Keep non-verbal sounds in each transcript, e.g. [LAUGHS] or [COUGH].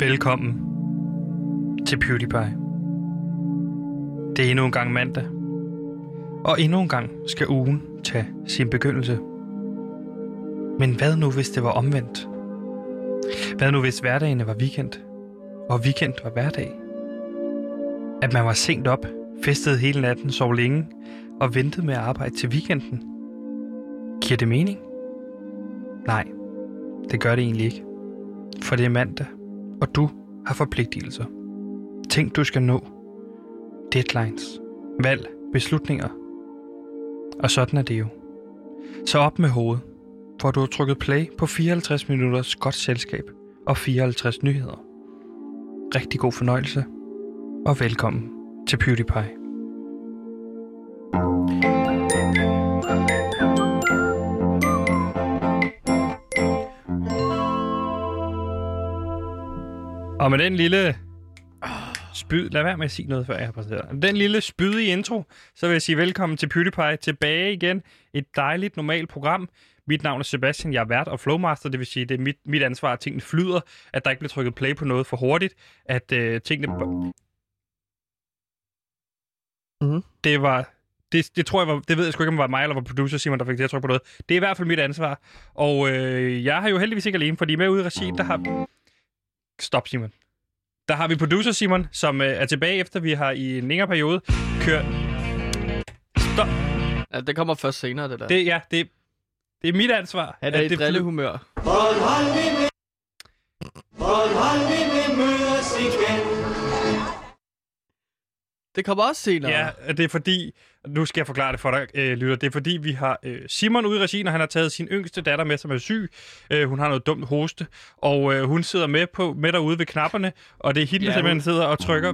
Velkommen til PewDiePie. Det er endnu en gang mandag. Og endnu en gang skal ugen tage sin begyndelse. Men hvad nu, hvis det var omvendt? Hvad nu, hvis hverdagen var weekend, og weekend var hverdag? At man var sent op, festede hele natten, sov længe og ventede med at arbejde til weekenden? Giver det mening? Nej, det gør det egentlig ikke. For det er mandag, og du har forpligtelser. Ting, du skal nå. Deadlines. Valg. Beslutninger. Og sådan er det jo. Så op med hovedet, for du har trykket play på 54 minutters godt selskab og 54 nyheder. Rigtig god fornøjelse, og velkommen til PewDiePie. Og med den lille spyd... Lad være med at sige noget, før jeg har præsenteret. Den lille spydige intro, så vil jeg sige velkommen til PewDiePie tilbage igen. Et dejligt, normalt program. Mit navn er Sebastian, jeg er vært og flowmaster, det vil sige, det er mit, mit ansvar, at tingene flyder, at der ikke bliver trykket play på noget for hurtigt, at øh, tingene... Mhm. Det var... Det, det tror jeg var, det ved jeg sgu ikke, om det var mig eller var producer Simon, der fik det at trykke på noget. Det er i hvert fald mit ansvar. Og øh, jeg har jo heldigvis ikke alene, fordi med ude i regi, der har... Stop, Simon. Der har vi producer Simon, som øh, er tilbage efter, vi har i en længere periode kørt... Stop. Ja, det kommer først senere, det der. Det, ja, det, det er mit ansvar. Han er at i det drillehumør. Det kommer også senere. Ja, det er fordi, nu skal jeg forklare det for dig, øh, lytter, det er fordi, vi har øh, Simon ude i regien, og han har taget sin yngste datter med, som er syg. Øh, hun har noget dumt hoste, og øh, hun sidder med, på, med derude ved knapperne, og det er hende, Ja, der simpelthen hun- sidder og trykker.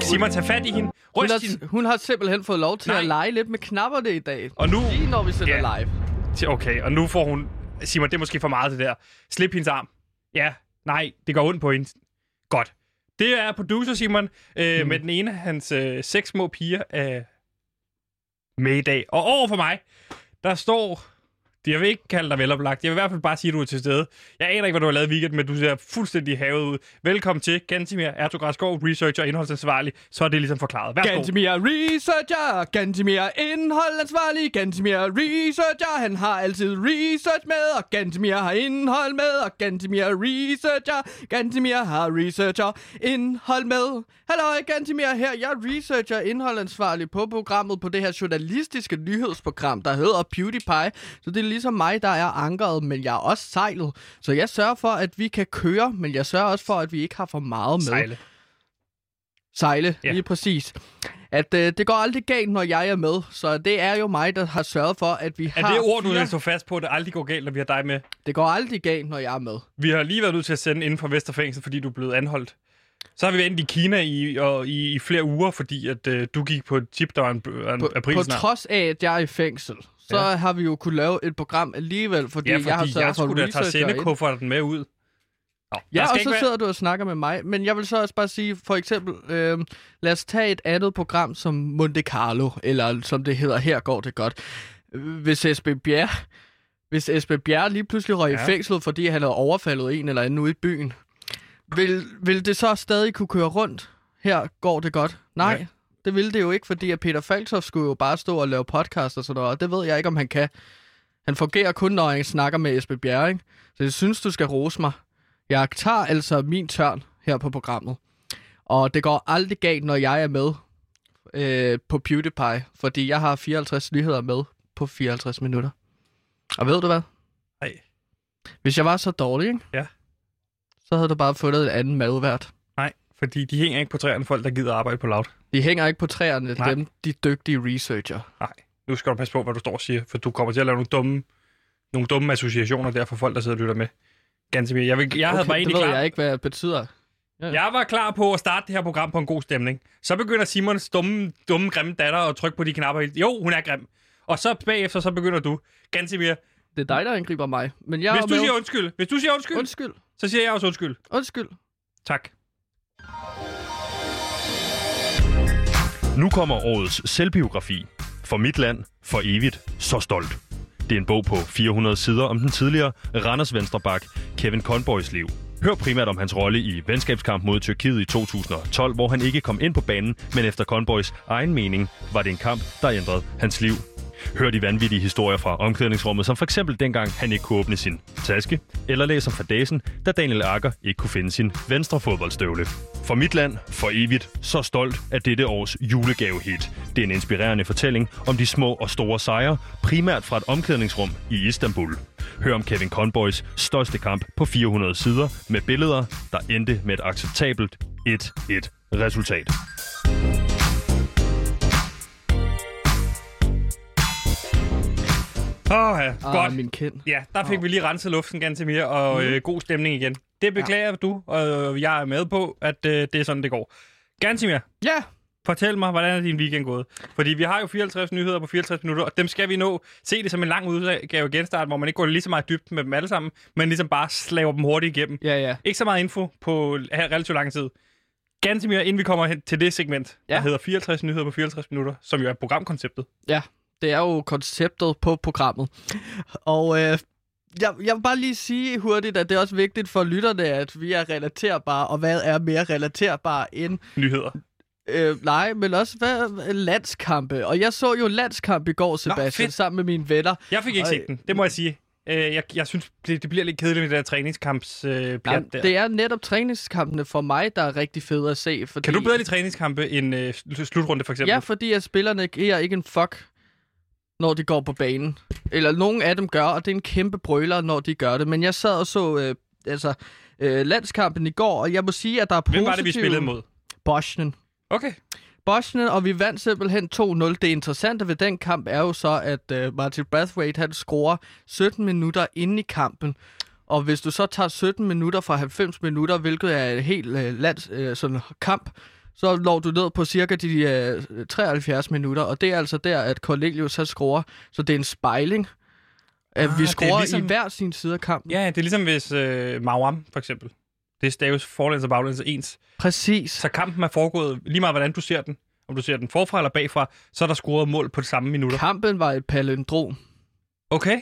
Simon, tag fat i hende. Hun Ryst har, hende. hun har simpelthen fået lov til Nej. at lege lidt med knapperne i dag. Og nu... Lige når vi sender Ja. live. Okay, og nu får hun... Simon, det er måske for meget det der. Slip hendes arm. Ja, nej, det går ondt på hende. Godt. Det er producer Simon øh, mm. med den ene af hans øh, seks små piger øh, med i dag. Og over for mig, der står... Jeg vil ikke kalde dig veloplagt. Jeg vil i hvert fald bare sige, at du er til stede. Jeg aner ikke, hvad du har lavet i weekenden, men du ser fuldstændig havet ud. Velkommen til Gantimir Ertugradskov, researcher og indholdsansvarlig. Så er det ligesom forklaret. Værsgo. Gantimir Researcher, Gantimir indholdsansvarlig, Gantimir Researcher, han har altid research med, og Gantimir har indhold med, og Gantimir Researcher, Gantimir har researcher indhold med. Hallo, Gantimir her, jeg er researcher indholdansvarlig på programmet på det her journalistiske nyhedsprogram, der hedder PewDiePie, så det er ligesom mig, der er ankeret, men jeg er også sejlet, så jeg sørger for, at vi kan køre, men jeg sørger også for, at vi ikke har for meget med. Sejle. Sejle, Ja. lige præcis. At øh, det går aldrig galt, når jeg er med, så det er jo mig, der har sørget for, at vi Er har det ord, du fire... vil stå fast på, at det aldrig går galt, når vi har dig med? Det går aldrig galt, når jeg er med. Vi har lige været nødt til at sende inden for Vesterfængsel, fordi du er blevet anholdt. Så har vi været i Kina i, og, i, i flere uger, fordi at øh, du gik på et tip, der var en, en På, på aprilsnar. trods af, at jeg er i fængsel, så Ja. har vi jo kunne lave et program alligevel, fordi, Ja, fordi jeg har jeg, sørget jeg for skulle da tage sendekufferten med ud. Nå, Ja, og så være- sidder du og snakker med mig. Men jeg vil så også bare sige, for eksempel, øh, lad os tage et andet program som Monte Carlo, eller som det hedder, her går det godt. Hvis Esben Bjerre, hvis Esben Bjerre lige pludselig røg ja. i fængslet, fordi han havde overfaldet en eller anden ude i byen, vil, vil det så stadig kunne køre rundt? Her går det godt. Nej, Ja. Det ville det jo ikke, fordi at Peter Falktoft skulle jo bare stå og lave podcast og sådan noget, og det ved jeg ikke, om han kan. Han fungerer kun, når han snakker med Esben Bjerre, ikke? Så jeg synes, du skal rose mig. Jeg tager altså min tørn her på programmet. Og det går aldrig galt, når jeg er med øh, på PewDiePie, fordi jeg har 54 nyheder med på 54 minutter. Og ved du hvad? Nej. Hvis jeg var så dårlig, ikke? Ja. så havde du bare fundet et andet madvært. Fordi de hænger ikke på træerne, folk, der gider arbejde på loud. De hænger ikke på træerne, Nej. dem, de dygtige researcher. Nej, nu skal du passe på, hvad du står og siger, for du kommer til at lave nogle dumme, nogle dumme associationer der for folk, der sidder og lytter med. Ganske mere. Jeg, vil, jeg havde okay, bare det egentlig ved klar. jeg ikke, hvad det betyder. Jeg var klar på at starte det her program på en god stemning. Så begynder Simons dumme, dumme, grimme datter at trykke på de knapper. Jo, hun er grim. Og så bagefter, så begynder du. Gansimir, Det er dig, der angriber mig. Men jeg hvis du med. siger undskyld, hvis du siger undskyld, Undskyld. så siger jeg også undskyld. Undskyld. Tak. Nu kommer årets selvbiografi. For mit land, for evigt, så stolt. Det er en bog på 400 sider om den tidligere Randers Venstrebak, Kevin Conboys liv. Hør primært om hans rolle i venskabskamp mod Tyrkiet i 2012, hvor han ikke kom ind på banen, men efter Conboys egen mening var det en kamp, der ændrede hans liv. Hør de vanvittige historier fra omklædningsrummet, som for eksempel dengang han ikke kunne åbne sin taske, eller læser fadesen, da Daniel Akker ikke kunne finde sin venstre fodboldstøvle. For mit land, for evigt, så stolt af dette års julegavehit. Det er en inspirerende fortælling om de små og store sejre, primært fra et omklædningsrum i Istanbul. Hør om Kevin Conboys største kamp på 400 sider med billeder, der endte med et acceptabelt 1-1 resultat. Åh, ja. Ah, Godt. min kind. Ja, der fik vi lige renset luften ganske mere, og øh, god stemning igen. Det beklager ja. du, og jeg er med på, at øh, det er sådan, det går. Gansimir, Ja, fortæl mig, hvordan er din weekend gået? Fordi vi har jo 54 nyheder på 54 minutter, og dem skal vi nå. Se det som en lang udgave genstart, hvor man ikke går lige så meget dybt med dem alle sammen, men ligesom bare slaver dem hurtigt igennem. ja, ja. Ikke så meget info på her relativt lang tid. Gansimir, inden vi kommer hen til det segment. Ja. der hedder 54 nyheder på 54 minutter, som jo er programkonceptet. Ja, det er jo konceptet på programmet. Og øh, jeg, jeg vil bare lige sige hurtigt, at det er også vigtigt for lytterne, at vi er relaterbare. Og hvad er mere relaterbare end Nyheder. øh, nej, men også hvad, landskampe. Og jeg så jo landskamp i går, Sebastian, fedt. sammen med mine venner. Jeg fik ikke Ej. set den, det må jeg sige. Øh, jeg, jeg synes, det, det bliver lidt kedeligt med det der træningskamps øh, blandt der. det er netop træningskampene for mig, der er rigtig fede at se. Fordi, Kan du bedre lide træningskampe end øh, sl- slutrunde, for eksempel? Ja, fordi at spillerne giver ikke en fuck, når de går på banen. Eller nogen af dem gør, og det er en kæmpe brøler, når de gør det. Men jeg sad og så øh, altså, øh, landskampen i går, og jeg må sige, at der er positive... Hvem var det, vi spillede mod? Bosnien. Okay. Bosnien, og vi vandt simpelthen 2-0. Det interessante ved den kamp er jo så, at øh, Martin Brathwaite han scorer 17 minutter inde i kampen. Og hvis du så tager 17 minutter fra 90 minutter, hvilket er en helt øh, lands, øh, sådan kamp, så når du ned på cirka de øh, 73 minutter. Og det er altså der, at Cornelius har scorer. Så det er en spejling. At Ah, vi er scorer ligesom- i hver sin side af kampen. Ja, det er ligesom hvis øh, Mauam, for eksempel. Det staves forlæns og baglæns ens. Præcis. Så kampen er foregået, lige meget hvordan du ser den, om du ser den forfra eller bagfra, så er der scoret mål på de samme minutter. Kampen var et palindrom. Okay.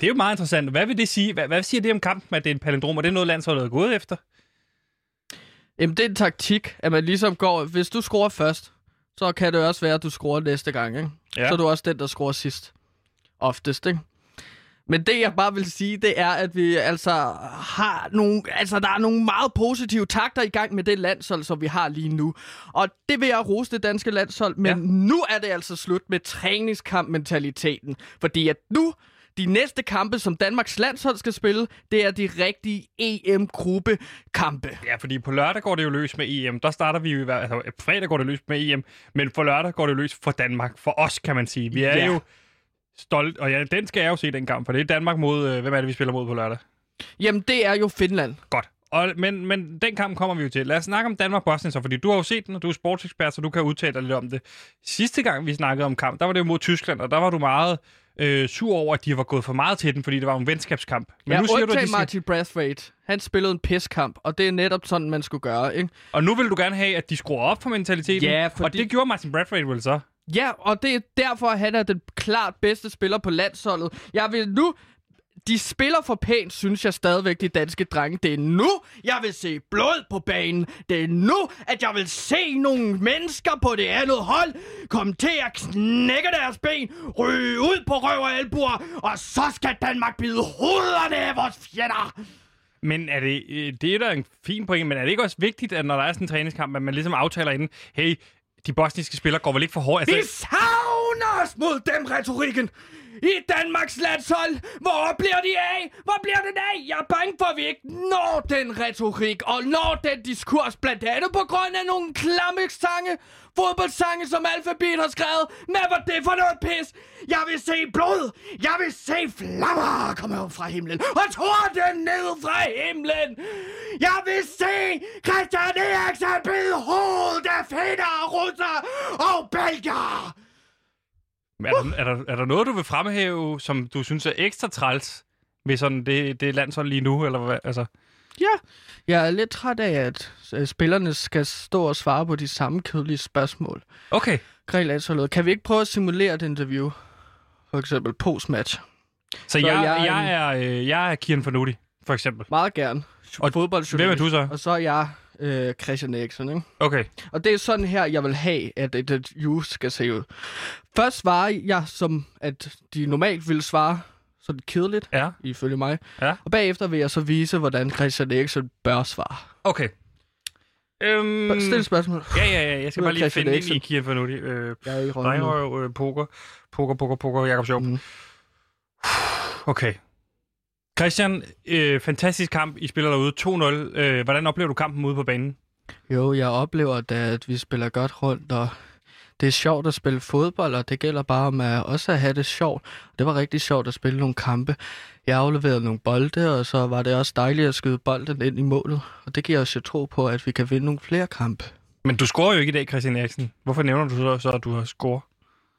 Det er jo meget interessant. Hvad vil det sige? Hvad, hvad siger det om kampen, at det er en palindrom? Og det er noget, landsholdet er gået efter? Jamen, det er en taktik, at man ligesom går... Hvis du scorer først, så kan det også være, at du scorer næste gang, ikke? Ja. Så er du også den, der scorer sidst. Oftest, ikke? Men det, jeg bare vil sige, det er, at vi altså har nogle... Altså, der er nogle meget positive takter i gang med det landshold, som vi har lige nu. Og det vil jeg rose det danske landshold. Men Ja. nu er det altså slut med træningskamp-mentaliteten. Fordi at nu... De næste kampe, som Danmarks landshold skal spille, det er de rigtige EM-gruppekampe. Ja, fordi på lørdag går det jo løs med EM. Der starter vi jo. Altså, på fredag går det løs med EM, men på lørdag går det løs for Danmark. For os, kan man sige. Vi er Ja. jo stolt, og ja, den skal jeg jo se den kamp, for det er Danmark mod... Øh, hvem er det, vi spiller mod på lørdag? Jamen, det er jo Finland. Godt. Og, men, men den kamp kommer vi jo til. Lad os snakke om Danmark-Bosnien så, fordi du har jo set den, og du er sportsekspert, så du kan udtale dig lidt om det. Sidste gang, vi snakkede om kamp, der var det jo mod Tyskland, og der var du meget øh, sur over, at de var gået for meget til den, fordi det var en venskabskamp. Men ja, nu siger du, at de skal... Martin Brathwaite. Han spillede en piskamp, og det er netop sådan, man skulle gøre, ikke? Og nu vil du gerne have, at de skruer op for mentaliteten. Ja, Og fordi- det gjorde Martin Bradford vel så? Ja, og det er derfor, at han er den klart bedste spiller på landsholdet. Jeg vil nu... De spiller for pænt, synes jeg stadigvæk, de danske drenge. Det er nu, jeg vil se blod på banen. Det er nu, at jeg vil se nogle mennesker på det andet hold komme til at knække deres ben, ryge ud på røv og albuer, og så skal Danmark bide hovederne af vores fjender. Men er det, øh, det er da en fin point, men er det ikke også vigtigt, at når der er sådan en træningskamp, at man ligesom aftaler inden, hey, de bosniske spillere går vel ikke for hårdt? Vi Altså, savner os mod dem, retorikken. I Danmarks landshold. Hvor bliver de af? Hvor bliver den af? Jeg er bange for, at vi ikke når den retorik og når den diskurs, blandt andet på grund af nogle klamme sange, fodboldsange, som Alphabet har skrevet. Men hvad det for noget pis? Jeg vil se blod. Jeg vil se flammer komme op fra himlen. Og torden ned fra himlen. Jeg vil se Christian Eriksen bide hovedet af fætter, russer og belgere. er, der, er, der, er der noget, du vil fremhæve, som du synes er ekstra træls ved sådan det, det landshold lige nu? Eller hvad? Altså, Ja, jeg er lidt træt af, at øh, spillerne skal stå og svare på de samme kedelige spørgsmål. okay. Greg Landsholdet, kan vi ikke prøve at simulere et interview? For eksempel post-match. Så, jeg, jeg er jeg, er, øh, jeg er Kieran Fornuti, for eksempel. Meget gerne. Og fodboldjournalist. Hvem er du så? Og så er jeg øh, Christian Eriksen, ikke? Okay. Og det er sådan her, jeg vil have, at et interview skal se ud. Først svarer jeg, som at de normalt ville svare, sådan kedeligt, Ja. ifølge mig. Ja. Og bagefter vil jeg så vise, hvordan Christian Eriksen bør svare. Okay. Øhm, Stil spørgsmål. ja, ja, ja. Jeg skal Nu bare lige Christian finde ind i. Kia Fanuti. Øh, Jeg er i rollen nu. Regnrøv, øh, poker, poker, poker, poker, Jakob Sjov. Mhm. Okay. Christian, øh, fantastisk kamp. I spiller derude 2-0. Øh, hvordan oplever du kampen ude på banen? Jo, jeg oplever da, at vi spiller godt rundt, og det er sjovt at spille fodbold, og det gælder bare om at også at have det sjovt. Det var rigtig sjovt at spille nogle kampe. Jeg afleverede nogle bolde, og så var det også dejligt at skyde bolden ind i målet. Og det giver os jo tro på, at vi kan vinde nogle flere kampe. Men du scorer jo ikke i dag, Christian Eriksen. Hvorfor nævner du så, så at du har scoret?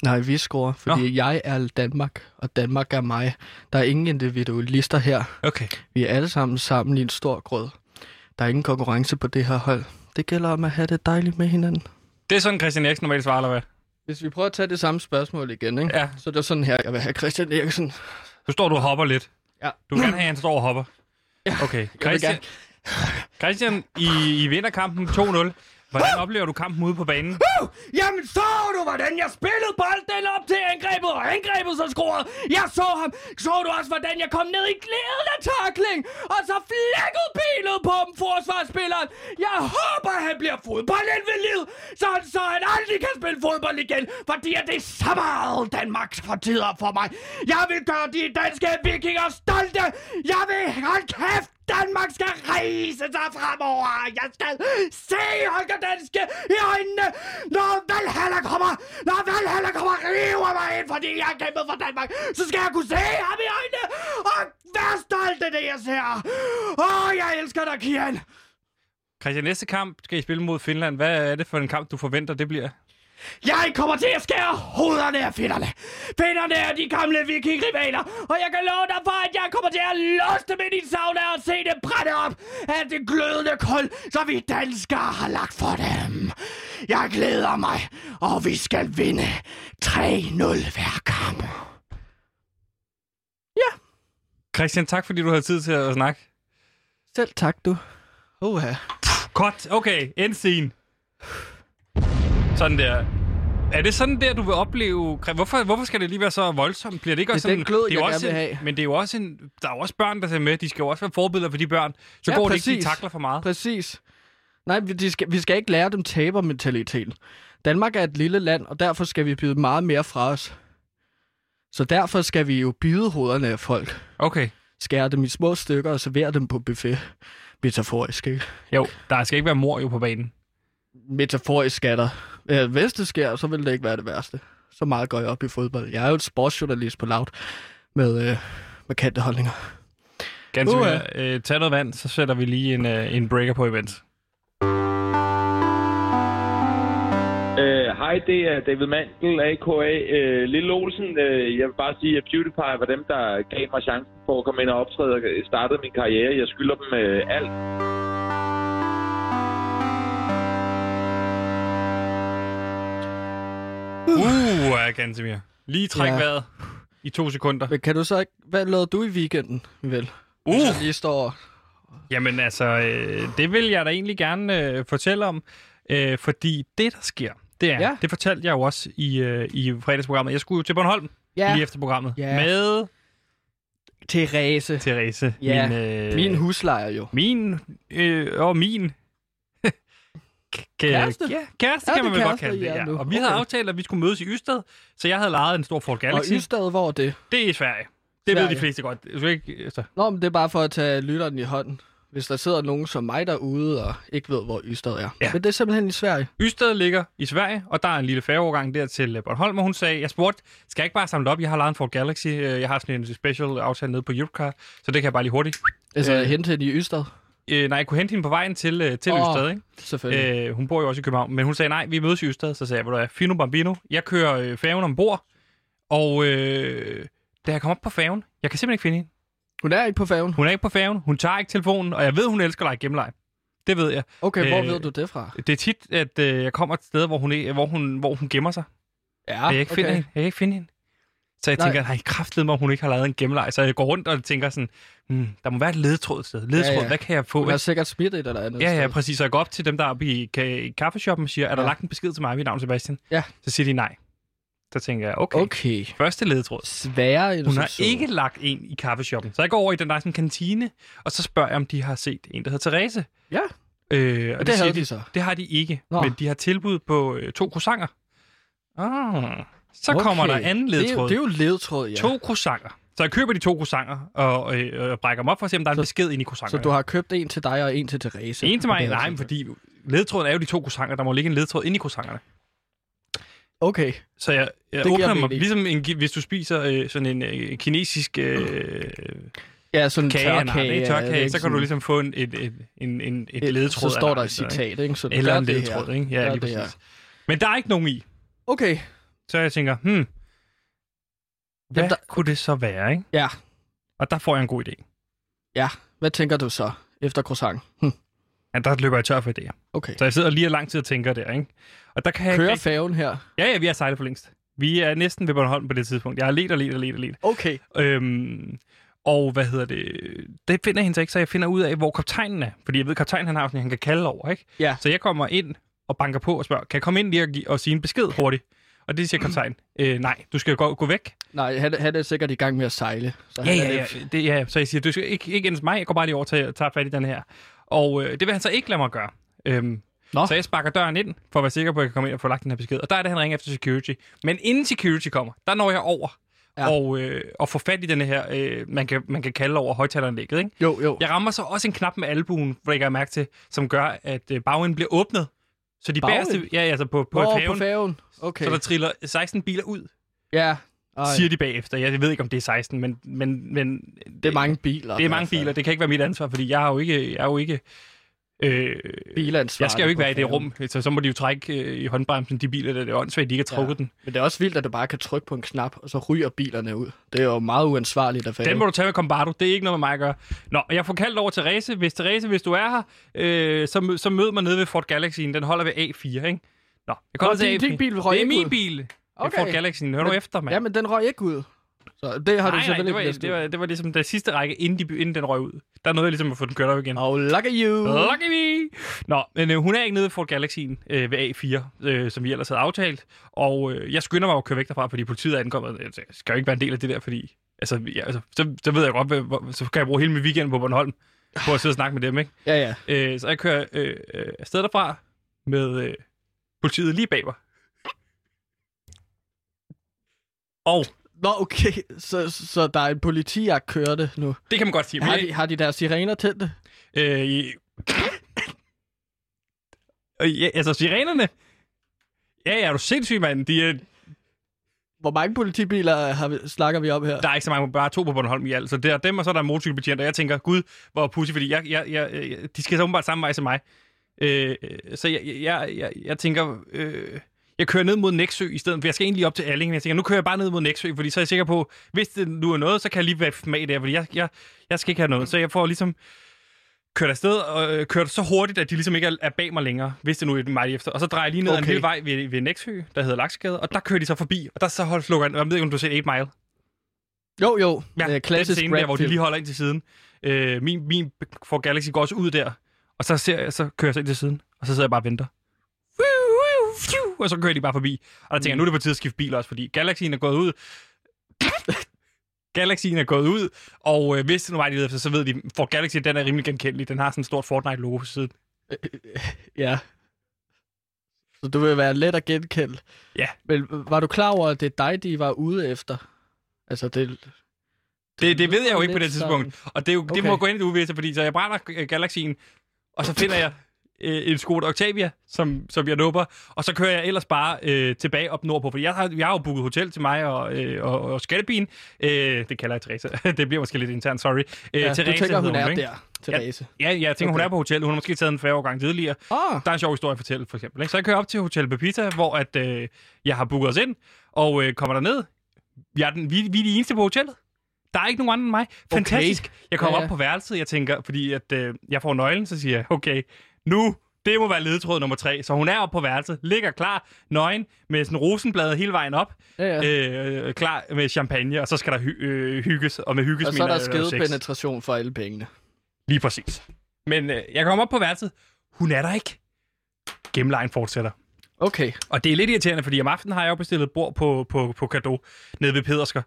Nej, vi scorer, fordi Nå. jeg er Danmark, og Danmark er mig. Der er ingen individualister her. Okay. Vi er alle sammen sammen i en stor grød. Der er ingen konkurrence på det her hold. Det gælder om at have det dejligt med hinanden. Det er sådan, Christian Eriksen normalt svarer, eller hvad? Hvis vi prøver at tage det samme spørgsmål igen, ikke? Ja. så er det sådan her, jeg vil have Christian Eriksen. Du står, du hopper lidt. Ja. Du gerne have, at han står og hopper. Ja. Okay. Christian, gerne. Christian I, I vinder kampen 2-0. Hvordan oplever du kampen ude på banen? Jamen så du, hvordan jeg spillede bolden op til angrebet, og angrebet så scorede. Jeg så ham. Så du også, hvordan jeg kom ned i glæden af takling, og så flækkede benet på dem, forsvarsspilleren. Jeg håber, han bliver fodboldinvalid, så, han, så han aldrig kan spille fodbold igen, fordi det er så meget Danmark fortider for mig. Jeg vil gøre de danske vikinger stolte. Jeg vil, holde kæft, Danmark skal rejse sig fremover. Jeg skal se Holger Danske i øjnene, når Valhalla kommer. Når Valhalla kommer og river mig ind, fordi jeg har kæmpet for Danmark. Så skal jeg kunne se ham i øjnene og være stolt af det, jeg ser. Åh, jeg elsker dig, Kian. Christian, næste kamp skal I spille mod Finland. Hvad er det for en kamp, du forventer, det bliver? Jeg kommer til at skære hovederne af finderne. Finderne er de gamle vikingrivaler, og jeg kan love dig for, at jeg kommer til at låse dem ind i sauna og se det brænde op af det glødende kul, som vi danskere har lagt for dem. Jeg glæder mig, og vi skal vinde 3-0 hver kamp. Christian, tak fordi du havde tid til at snakke. Selv tak, du. Oha. Godt, okay, end scene. Sådan der. Er det sådan der, du vil opleve... Hvorfor, hvorfor skal det lige være så voldsomt? Bliver det ikke Det er også den sådan... glød, det er jeg også en, have. Men det er jo også en... Der er jo også børn, der ser med. De skal jo også være forbilleder for de børn. Så Ja, går det ikke, de præcis. takler for meget. Præcis. Nej, vi, skal, vi skal ikke lære dem tabermentaliteten. Danmark er et lille land, og derfor skal vi byde meget mere fra os. Så derfor skal vi jo bide hovederne af folk. Okay. Skære dem i små stykker og servere dem på buffet. Metaforisk, ikke? Jo, der skal ikke være mor jo på banen. Metaforisk skal der. Ja, hvis det sker, så vil det ikke være det værste. Så meget går jeg op i fodbold. Jeg er jo et sportsjournalist på Loud med, øh, med kendte holdninger. Ganske uh, øh, Tag noget vand, så sætter vi lige en, uh, en breaker på event. Øh, Hej, det er David Mandel, a.k.a. Øh, Lille Olsen. Øh, jeg vil bare sige, at PewDiePie var dem, der gav mig chancen for at komme ind og optræde og startede min karriere. Jeg skylder dem øh, alt. Uh, uh Gantemir. Lige træk Ja. vejret i to sekunder. Men kan du så ikke... Hvad lavede du i weekenden, vel? Uh, Hvis jeg lige står... jamen altså, øh, det vil jeg da egentlig gerne øh, fortælle om. Øh, fordi det, der sker, det er, Ja. det fortalte jeg jo også i, øh, i fredagsprogrammet. Jeg skulle til Bornholm Ja, lige efter programmet Ja. med Therese. Therese. Ja, min, øh, Min huslejer jo. Min øh, og min Kæreste? Ja, kæreste Ja, kan man vel godt kalde det. ja. Og vi havde Okay. aftalt, at vi skulle mødes i Ystad, så jeg havde lejet en stor Ford Og Galaxy. Ystad, hvor er det? Det er i Sverige. Det ved Sverige. de fleste godt. Skal ikke, altså. Nå, men det er bare for at tage lytteren i hånden. Hvis der sidder nogen som mig derude og ikke ved, hvor Ystad er. Ja. Men det er simpelthen i Sverige. Ystad ligger i Sverige, og der er en lille færgeovergang der til Bornholm, og hun sagde, jeg spurgte, skal jeg ikke bare samle op? Jeg har lejet en Ford Galaxy. Øh, Jeg har sådan en special aftale nede på Europcar, så det kan jeg bare lige hurtigt. Altså, Øh. hente hende i Ystad, Øh, nej, jeg kunne hente hende på vejen til, øh, til oh. Ystad, ikke? selvfølgelig. Øh. Hun bor jo også i København, men hun sagde, nej, vi mødes i Ystad. Så sagde jeg, du hvad, Fino Bambino, jeg kører øh, færgen ombord, og øh, da jeg kom op på færgen, jeg kan simpelthen ikke finde hende. Hun er ikke på færgen. Hun er ikke på færgen, hun tager ikke telefonen, og jeg ved, hun elsker at lege gemmeleg. Det ved jeg. Okay, hvor Øh, ved du det fra? Det er tit, at øh, jeg kommer et sted, hvor hun, er, hvor hun, hvor hun gemmer sig. Ja, jeg, kan ikke finde hende. jeg kan ikke finde hende. Så jeg Nej. tænker, nej, kraftedeme mig, om hun ikke har lavet en gemmeleg. Så jeg går rundt og tænker sådan, hmm, der må være et ledetråd et sted. Ledetråd, Ja, ja. hvad kan jeg få? Du har sikkert smidt et eller andet Ja, ja, præcis. Så jeg går op til dem, der er oppe i, i kaffeshoppen og siger, er der Ja. lagt en besked til mig, mit navn Sebastian? Ja. Så siger de nej. Så tænker jeg, okay. okay. Første ledetråd. Sværere Hun har ikke lagt en i kaffeshoppen. Så jeg går over i den der er sådan kantine, og så spørger jeg, om de har set en, der hedder Therese. Ja, Øh, og og det, siger havde de, de så. det har de ikke, Nå. men de har tilbud på øh, to croissanter. Ah, så okay. kommer der anden Det er, jo, det er jo ledetråd, ja. To croissanter. Så jeg køber de to croissanter og øh, øh, brækker dem op for at se, om der er en Så- besked ind i Så croissanterne. du har købt en til dig og en til Therese. En til mig? Nej, men fordi ledetråden er jo de to croissanter. Der må ligge en ledetråd ind i croissanterne. Okay. Så jeg, jeg Det åbner mig, ligesom en, hvis du spiser øh, sådan en øh, kinesisk øh, Ja, sådan en kage, en tørkage. ikke? er det tørkage, ikke så kan du ligesom få en, et, et, en, en, et ledetråd. Så af står en der et så, ikke? citat, ikke? Så Eller en her. ikke? Ja, lige præcis. Men der er ikke nogen i. Okay. Så jeg tænker, hmm, hvad Jamen, der- kunne det så være, ikke? Ja. Og der får jeg en god idé. Hvad tænker du så efter croissant? Hm. Ja, der løber jeg tør for idéer. Okay. Så jeg sidder lige lang tid og tænker der, ikke? Og der kan jeg Kører ikke... færgen her? Ja, ja, vi har sejlet for længst. Vi er næsten ved Bornholm på det tidspunkt. Jeg har let og let og let og let. Okay. Øhm, og hvad hedder det? Det finder hende så ikke, så jeg finder ud af, hvor kaptajnen er. Fordi jeg ved, at kaptajnen han har sådan, han kan kalde over, ikke? Ja. Så jeg kommer ind og banker på og spørger, kan jeg komme ind lige og, give, og sige en besked hurtigt? Og det siger kaptajnen, øh, nej, du skal gå, gå væk. Nej, han, han er sikkert i gang med at sejle. Så Ja, er ja, ja. Det, ja. Så jeg siger, du skal ikke, ikke hos mig, jeg går bare lige over til at tage fat i den her. Og øh, det vil han så ikke lade mig gøre. Øhm, Nå. Så jeg sparker døren ind, for at være sikker på, at jeg kan komme ind og få lagt den her besked. Og der er det, han ringer efter security. Men inden security kommer, der når jeg over Ja. og, øh, og får fat i den her, øh, man, kan, man kan kalde over højtaleranlægget. Ikke? Jo, jo. Jeg rammer så også en knap med albuen, hvor jeg mærke til, som gør, at øh, bagenden bliver åbnet. Så de Bagenden? bagerste, ja, altså på, på Nå, færgen, på færgen. Okay. så der triller 16 biler ud, Ja. Ej, siger de bagefter. Jeg ved ikke, om det er 16, men, men, men det er mange biler. det er mange biler. Det kan ikke være mit ansvar, fordi jeg har jo ikke... Jeg er jo ikke øh, Bilansvar. jeg skal jo ikke være i det rum, så, så må de jo trække øh, i håndbremsen, de biler, der det er åndssvagt, de ikke har trukket ja. den. Men det er også vildt, at du bare kan trykke på en knap, og så ryger bilerne ud. Det er jo meget uansvarligt af færgen. Den må du tage med Combardo. Det er ikke noget med mig at gøre. Nå, jeg får kaldt over Therese. Hvis Therese, hvis du er her, øh, så, så mød mig nede ved Fort Galaxyen. Den holder ved A4, ikke? Nå, jeg kommer Nå, til din- A4. din bil Det er min ud. bil. Okay. Fort Galaxyen. Hør Men- efter, mand. Ja, men den røg ikke ud. Så det har du nej, nej, selvfølgelig det var, ikke det, var, det var ligesom den sidste række, inden, de, inden den røg ud. Der nåede jeg ligesom at få den kørt op igen. Oh, lucky you. Lucky me! Nå, men øh, hun er ikke nede ved Fort Galaxyen øh, ved A4, øh, som vi ellers havde aftalt. Og øh, jeg skynder mig at køre væk derfra, fordi politiet er ankommet. Jeg skal jo ikke være en del af det der, fordi... Altså, ja, altså så, så ved jeg godt, hvad, hvor, så kan jeg bruge hele min weekend på Bornholm på at sidde og snakke med dem, ikke? Ja, ja. Øh, så jeg kører øh, øh, afsted derfra med øh, politiet lige bag mig. Og Nå, okay. Så, så der er en politijagt kørte nu. det kan man godt sige. Har de, har de der sirener tændte? Øh, i... Øh, ja, altså, sirenerne... Ja, ja, er du sindssyg, mand? De, er, Hvor mange politibiler har vi, snakker vi om her? der er ikke så mange, bare to på Bornholm i alt. Så det er dem, og så er der en motorcykelbetjent, og jeg tænker, gud, hvor pussy, fordi jeg, jeg, jeg, jeg, de skal så åbenbart samme vej som mig. Øh, så jeg, jeg, jeg, jeg tænker, øh, jeg kører ned mod Næksø i stedet, for jeg skal egentlig op til Alling, men jeg tænker, nu kører jeg bare ned mod Næksø, fordi så er jeg sikker på, hvis det nu er noget, så kan jeg lige være med der, fordi jeg, jeg, jeg skal ikke have noget. Så jeg får ligesom kørt afsted og øh, kørt så hurtigt, at de ligesom ikke er, er bag mig længere, hvis det nu er mig efter. Og så drejer jeg lige ned okay. ad en lille vej ved, ved Næksø, der hedder Laksegade, og der kører de så forbi, og der så holder slukker jeg ved ikke, om du har set 8 Mile. Jo, jo. Ja, Øh, den klassisk scene der, hvor de lige holder ind til siden. Øh, min, min for Galaxy går også ud der, og så, ser jeg, så kører jeg så ind til siden, og så sidder jeg bare og venter. Og så kører de bare forbi. Og der tænker jeg, nu er det på tide at skifte bil også, fordi Galaxyen er gået ud. Galaxyen er gået ud, og øh, hvis det nu var de efter, så ved de, for Galaxy, den er rimelig genkendelig. Den har sådan et stort Fortnite-logo på siden. [LAUGHS] Ja. Så du vil være let at genkende. Ja. Men var du klar over, at det er dig, de var ude efter? Altså, det... Det, det ved jeg jo ikke på det tidspunkt. Og det, er jo, okay. det må gå ind i det uvisse, fordi så jeg brænder øh, Galaxien, og så finder jeg øh, en Skoda Octavia, som, som jeg nupper, og så kører jeg ellers bare øh, tilbage op nordpå, fordi jeg har, jeg har jo booket hotel til mig og, øh, og, og skattebien. Øh, det kalder jeg Teresa. [LAUGHS] det bliver måske lidt internt, sorry. Øh, Ja, du Therese tænker, hun hedder er ikke? der, Therese. Ja, jeg tænker, okay. hun Okay. er på hotel. Hun har måske taget en færgeovergang tidligere. Ah, Der er en sjov historie at fortælle, for eksempel. Ikke? Så jeg kører op til Hotel Pepita, hvor at, øh, jeg har booket os ind, og øh, kommer derned. Vi er, den, vi, vi er de eneste på hotellet. Der er ikke nogen andre end mig. Fantastisk. Jeg kommer Ja, ja, ja. op på værelset, jeg tænker, fordi at, øh, jeg får nøglen, så siger jeg, okay, nu Det må være ledetråd nummer tre. Så hun er oppe på værelset, ligger klar, nøgen, med sådan rosenblad hele vejen op, Ja, ja. øh, klar med champagne, og så skal der hy- øh, hygges, og med hygges Og så er der øh, skede sex. penetration for alle pengene. Lige præcis. Men øh, jeg kommer op på værelset. Hun er der ikke. Gemlejen fortsætter. Okay. Og det er lidt irriterende, fordi om aftenen har jeg jo bestilt bord på, på, på Kado nede ved Pedersker.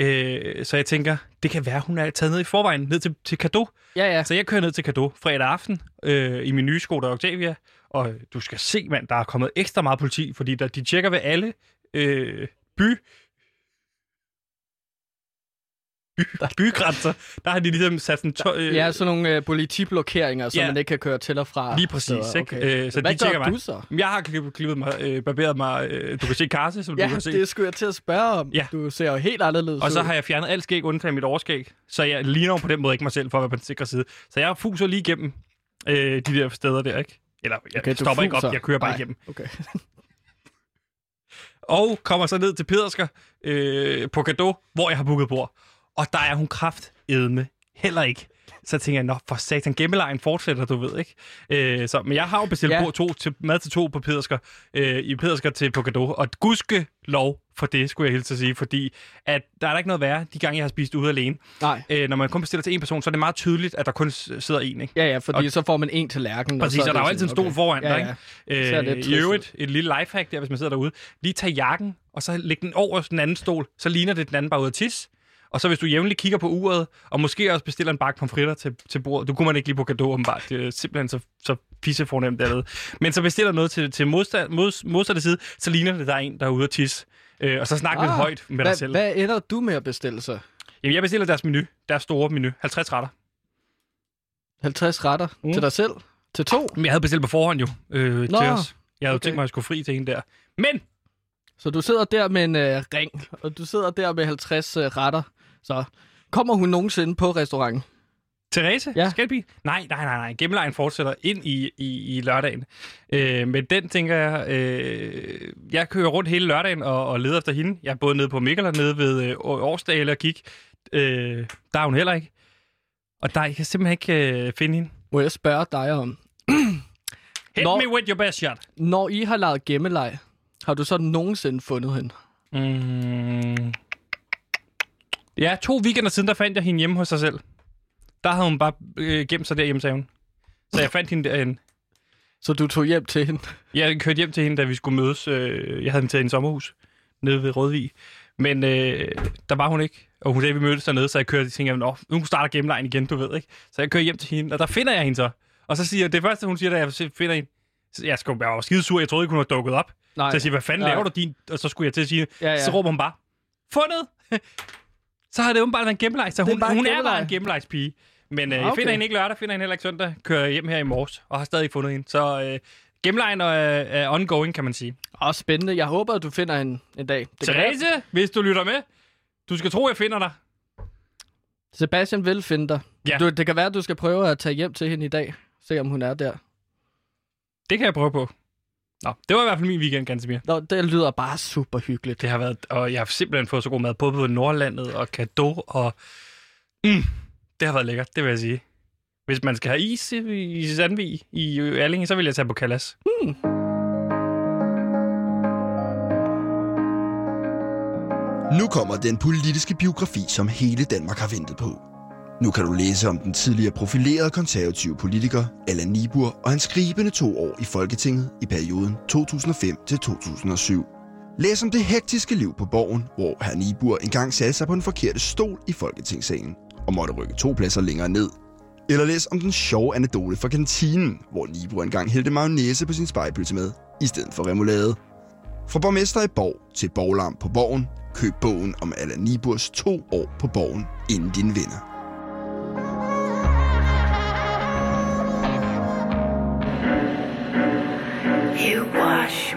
Øh, så jeg tænker, det kan være, hun er taget ned i forvejen, ned til, til Kado. Ja, ja. Så jeg kører ned til Kado fredag aften øh, i min nye Skoda Octavia. Og du skal se, mand, der er kommet ekstra meget politi, fordi der, de tjekker ved alle øh, by by- bygrænser. Der har de ligesom sat sådan... To, øh, Ja, sådan nogle øh, politiblokeringer, så Ja. man ikke kan køre til og fra. Lige præcis, ikke? Okay. Øh, så Hvad de gør mig. du så? Jeg har klippet, mig, øh, barberet mig, øh, du kan se karse, som Ja, du kan se. det skulle jeg til at spørge om. Ja. Du ser jo helt anderledes Og så har jeg fjernet alt skæg undtagen mit overskæg, så jeg ligner på den måde ikke mig selv for at være på den sikre side. Så jeg fuser lige igennem øh, de der steder der, ikke? Eller jeg Okay, stopper ikke op, jeg kører bare Nej. igennem. Okay. Og kommer så ned til Pedersker øh, på Gado, hvor jeg har booket bord. Og der er hun kraft edme heller ikke. Så tænker jeg, nå for satan, gemmelejen fortsætter, du ved, ikke? Øh, så, men jeg har jo bestilt Ja. to, til, mad til to på Pedersker, øh, i Pedersker til på Gado. Og gudske lov for det, skulle jeg hilse at sige, fordi at der er der ikke noget værre, de gange jeg har spist ude alene. Nej. Øh, når man kun bestiller til en person, så er det meget tydeligt, at der kun sidder en, ikke? Ja, ja, fordi og... så får man en til lærken. Præcis, og, så og der er jo altid en stol foran ja, ja. ikke? Ser lidt Øh, I øvrigt, et lille lifehack der, hvis man sidder derude. Lige tag jakken, og så læg den over den anden stol, så ligner det den anden bare ud af tis. Og så hvis du jævnligt kigger på uret, og måske også bestiller en bakke pomfritter til, til bordet, du kunne man ikke lige på gado, åbenbart. Det er simpelthen så, så pissefornemt dernede. Men så bestiller noget til, til modstand, mod, modsatte side, så ligner det, der er en, der er ude af tis. Øh, og så snak ah, lidt højt med dig hvad, selv. Hvad ender du med at bestille så? Jamen, jeg bestiller deres menu, deres store menu, 50 retter. 50 retter Mm. til dig selv? Til to? Men jeg havde bestilt på forhånd jo, øh, til Nå, os. Jeg havde okay. tænkt mig, at jeg skulle fri til hende der. Men Så du sidder der med en øh, ring, og du sidder der med 50 øh, retter. Så kommer hun nogensinde på restauranten? Therese? Ja. Skal det blive? Nej, nej, nej, nej. Gemmelejen fortsætter ind i, i, i lørdagen. Øh, men den tænker jeg... Øh, jeg kører rundt hele lørdagen og, og leder efter hende. Jeg er både nede på Mikkel og nede ved øh, Årsdale og kigge. Øh, der er hun heller ikke. Og der, jeg kan simpelthen ikke øh, finde hende. Må jeg spørge dig om, Hit Når- me with your best shot. når I har lavet gemmeleg, har du så nogensinde fundet hende? Mm. Ja, to weekender siden, der fandt jeg hende hjemme hos sig selv. Der havde hun bare øh, gemt sig derhjemme, sagde hun. Så jeg fandt hende derinde. Så du tog hjem til hende? Jeg kørte hjem til hende, da vi skulle mødes. Øh, jeg havde hende til en sommerhus nede ved Rødvig. Men øh, der var hun ikke. Og hun sagde, at vi mødtes dernede, så jeg kørte og tænkte, Nå, nu starter gennemlejen igen, du ved, ikke? Så jeg kører hjem til hende, og der finder jeg hende så. Og så siger jeg, det første, hun siger, da jeg finder hende, jeg, skulle, jeg var skide sur, jeg troede ikke, hun var dukket op. Nej. Så jeg siger, hvad fanden Nej. laver du din? Og så skulle jeg til at sige, Ja, ja. så råber hun bare, fundet! [LAUGHS] så har det åbenbart været en gemmelej. Så Det er hun, hun er bare en gemmelejspige. Men øh, jeg Okay. finder hende ikke lørdag, finder hende heller ikke søndag. Kører hjem her i morges, og har stadig fundet hende. Så øh, gemmelejen er, er ongoing, kan man sige. Åh, spændende. Jeg håber, at du finder hende en dag. Det Therese, hvis du lytter med, du skal tro, jeg finder dig. Sebastian vil finde dig. Ja. Du, det kan være, at du skal prøve at tage hjem til hende i dag. Se, om hun er der. Det kan jeg prøve på. Nå, det var i hvert fald min weekend, Gansimir. Nå, det lyder bare super hyggeligt. Det har været, og jeg har simpelthen fået så god mad, både på Nordlandet og Kado, og mm, det har været lækkert, det vil jeg sige. Hvis man skal have is i, i Sandvig, i Erlinge, så vil jeg tage på Kalas. Nu kommer den politiske biografi, som hele Danmark har ventet på. Nu kan du læse om den tidligere profilerede konservative politiker Allan Nibur og hans skribende to år i Folketinget i perioden 2005 til 2007. Læs om det hektiske liv på borgen, hvor herr Nibur engang satte sig på den forkerte stol i Folketingssalen og måtte rykke to pladser længere ned. Eller læs om den sjove anekdote fra kantinen, hvor Nibur engang hældte mayonnaise på sin spejpølse med, i stedet for remoulade. Fra borgmester i Borg til borglarm på Borgen, køb bogen om Allan Niburs to år på Borgen, inden din vinder.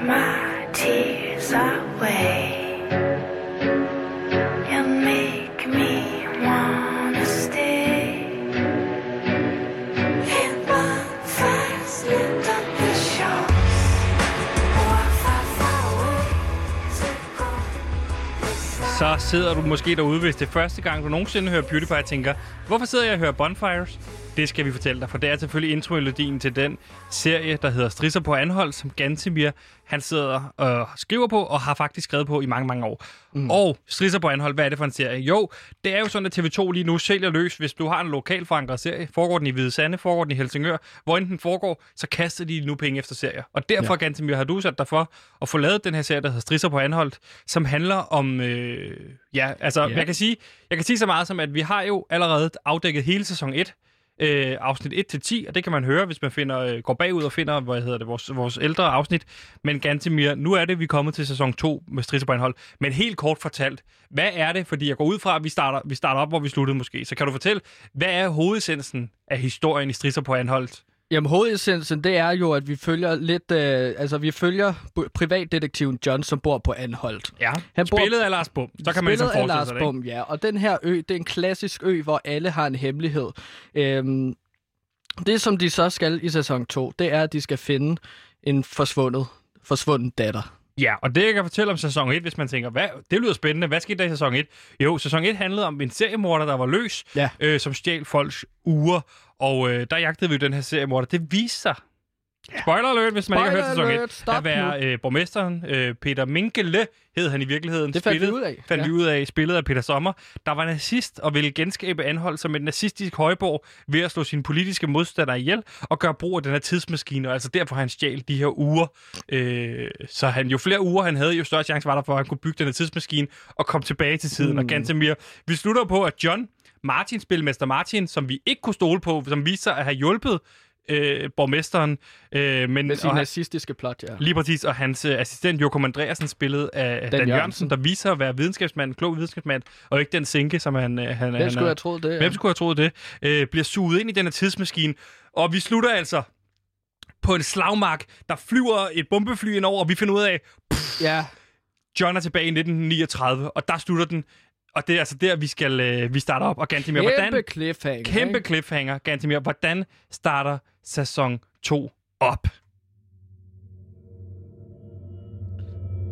My tears away. You make me wanna stay. And once I slipped up the shores, oh, I far, far away to go. Så sidder du måske derude, hvis det er første gang, du nogensinde hører PewDiePie, og tænker, hvorfor sidder jeg og hører Bonfires? Det skal vi fortælle dig, for det er selvfølgelig intromelodien til den serie, der hedder Strisser på anhold, som Gantemir han sidder og skriver på, og har faktisk skrevet på i mange, mange år. Mm. Og Strisser på anhold, hvad er det for en serie? Jo, det er jo sådan, at TV2 lige nu sælger løs, hvis du har en lokal forankret serie. Foregår den i Hvide Sande, foregår den i Helsingør, hvor end den foregår, så kaster de nu penge efter serier. Og derfor, ja. Gantemir, har du sat dig for at få lavet den her serie, der hedder Strisser på anholdt, som handler om... Øh, ja, altså, Ja. jeg kan sige, jeg kan sige så meget som, at vi har jo allerede afdækket hele sæson 1, øh, afsnit 1-10, og det kan man høre, hvis man finder, øh, går bagud og finder, hvad hedder det, vores, vores ældre afsnit. Men Gantemir, nu er det, vi er kommet til sæson 2 med Stridser på anhold. Men helt kort fortalt, hvad er det? Fordi jeg går ud fra, at vi starter, vi starter op, hvor vi sluttede måske. Så kan du fortælle, hvad er hovedessensen af historien i Stridser på anholdt? Jamen, hovedessensen, det er jo, at vi følger lidt... Øh, altså, vi følger privatdetektiven John, som bor på Anholdt. Ja, Han bor- spillet af Lars Bum. Så kan man ligesom forestille Lars sig det? Bum, ja. Og den her ø, det er en klassisk ø, hvor alle har en hemmelighed. Øhm, det, som de så skal i sæson 2, det er, at de skal finde en forsvundet, forsvunden datter. Ja, og det jeg kan fortælle om sæson 1, hvis man tænker, hvad, det lyder spændende. Hvad skete der i sæson 1? Jo, sæson 1 handlede om en seriemorder, der var løs, Ja. øh, som stjal folks uger. Og øh, der jagtede vi jo den her seriemorder. Det viste sig. Spoiler alert, hvis man ikke har hørt Spoiler sæson 1. alert, stop at være øh, borgmesteren, øh, Peter Minkele, hed han i virkeligheden. Det fandt vi Spillet- ud af, Fandt ja. vi ud af, spillet af Peter Sommer, der var nazist og ville genskabe anhold som en nazistisk højborg ved at slå sine politiske modstandere ihjel og gøre brug af den her tidsmaskine, og altså derfor har han stjal de her uger. Øh, så han, jo flere uger han havde, jo større chance var der for, at han kunne bygge den her tidsmaskine og komme tilbage til tiden. Mm. Og Gantemir, vi slutter på, at John Martin, spilmester Martin, som vi ikke kunne stole på, som viste sig at have hjulpet øh, borgmesteren, øh, men Med sin og nazistiske plot, ja. Lige præcis, og hans øh, assistent Joachim Andreasen spillet af Dan, Dan Jørgensen. Jørgensen, der viser at være videnskabsmand, klog videnskabsmand, og ikke den sinke, som han, øh, han, Hvem han skulle have troet det? ja? Hvem skulle have troet det? Øh, bliver suget ind i den her tidsmaskine, og vi slutter altså på en slagmark, der flyver et bombefly ind over, og vi finder ud af, Ja, John er tilbage i 1939, og der slutter den. Og det er altså der, vi skal øh, vi starter op. Og Gantemir, kæmpe hvordan... cliffhanger. Kæmpe ikke? cliffhanger, Gantemir. Hvordan starter sæson 2 op?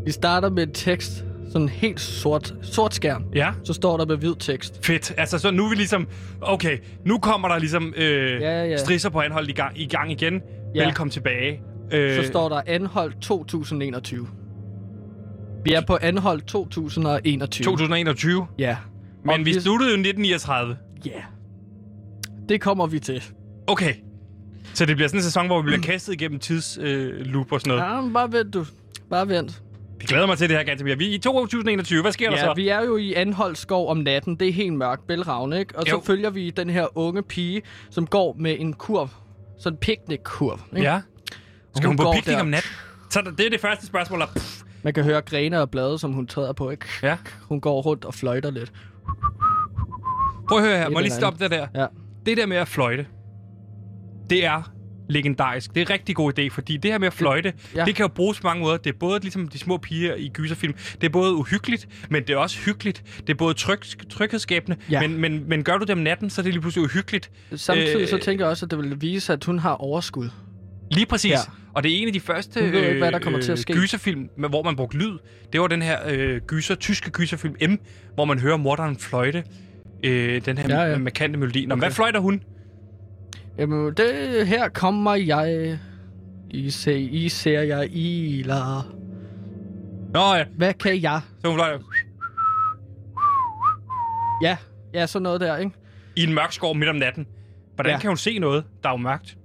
Vi starter med en tekst, sådan helt sort, sort skærm. Ja? Så står der med hvid tekst. Fedt. Altså, så nu er vi ligesom... Okay, nu kommer der ligesom øh, Ja, ja. strisser på anhold i gang, i gang igen. Ja. Velkommen tilbage. Øh, Så står der anholdt 2021. Vi er på anholdt 2021. 2021. Ja. Men Og vi sluttede jo i 1939. Ja. Det kommer vi til. Okay. Så det bliver sådan en sæson, hvor vi bliver kastet igennem tidsloop øh, loop og sådan noget. Ja. Bare vent du. Bare vent. Vi glæder mig til det her, Gantemir. Vi er i 2021. Hvad sker der Ja, så? vi er jo i Anholdt skov om natten. Det er helt mørkt, bælragende, ikke? Og Jo. så følger vi den her unge pige, som går med en kurv. Sådan en picnic-kurv. ikke? Ja. Skal hun, hun på picnic der. om natten? Så der- det er det første spørgsmål. Der, pff, Man kan høre grene og blade, som hun træder på, ikke? ja. Hun går rundt og fløjter lidt. Prøv at høre her. Må lige stoppe det der? Ja. Det der med at fløjte, det er legendarisk. Det er en rigtig god idé, fordi det her med at fløjte, ja. ja. det kan jo bruges på mange måder. Det er både ligesom de små piger i gyserfilm. Det er både uhyggeligt, men det er også hyggeligt. Det er både tryg, tryghedsskabende, Ja. men, men, men gør du det om natten, så er det lige pludselig uhyggeligt. Samtidig Øh, så tænker jeg også, at det vil vise, at hun har overskud. Lige præcis. Ja. Og det er en af de første ved ikke, hvad der kommer til at ske. gyserfilm, hvor man brugte lyd. Det var den her øh, gyser, tyske gyserfilm M, hvor man hører morderen fløjte. Øh, den her Ja, ja, markante melodi. Nå, okay. Hvad fløjter hun? Jamen, det her kommer jeg. I, se, I ser jeg iler. Nå ja, Hvad kan jeg? så hun fløjter Ja, ja, sådan noget der, ikke? i en mørk skov midt om natten. Hvordan. Ja. kan hun se noget, der er jo mørkt?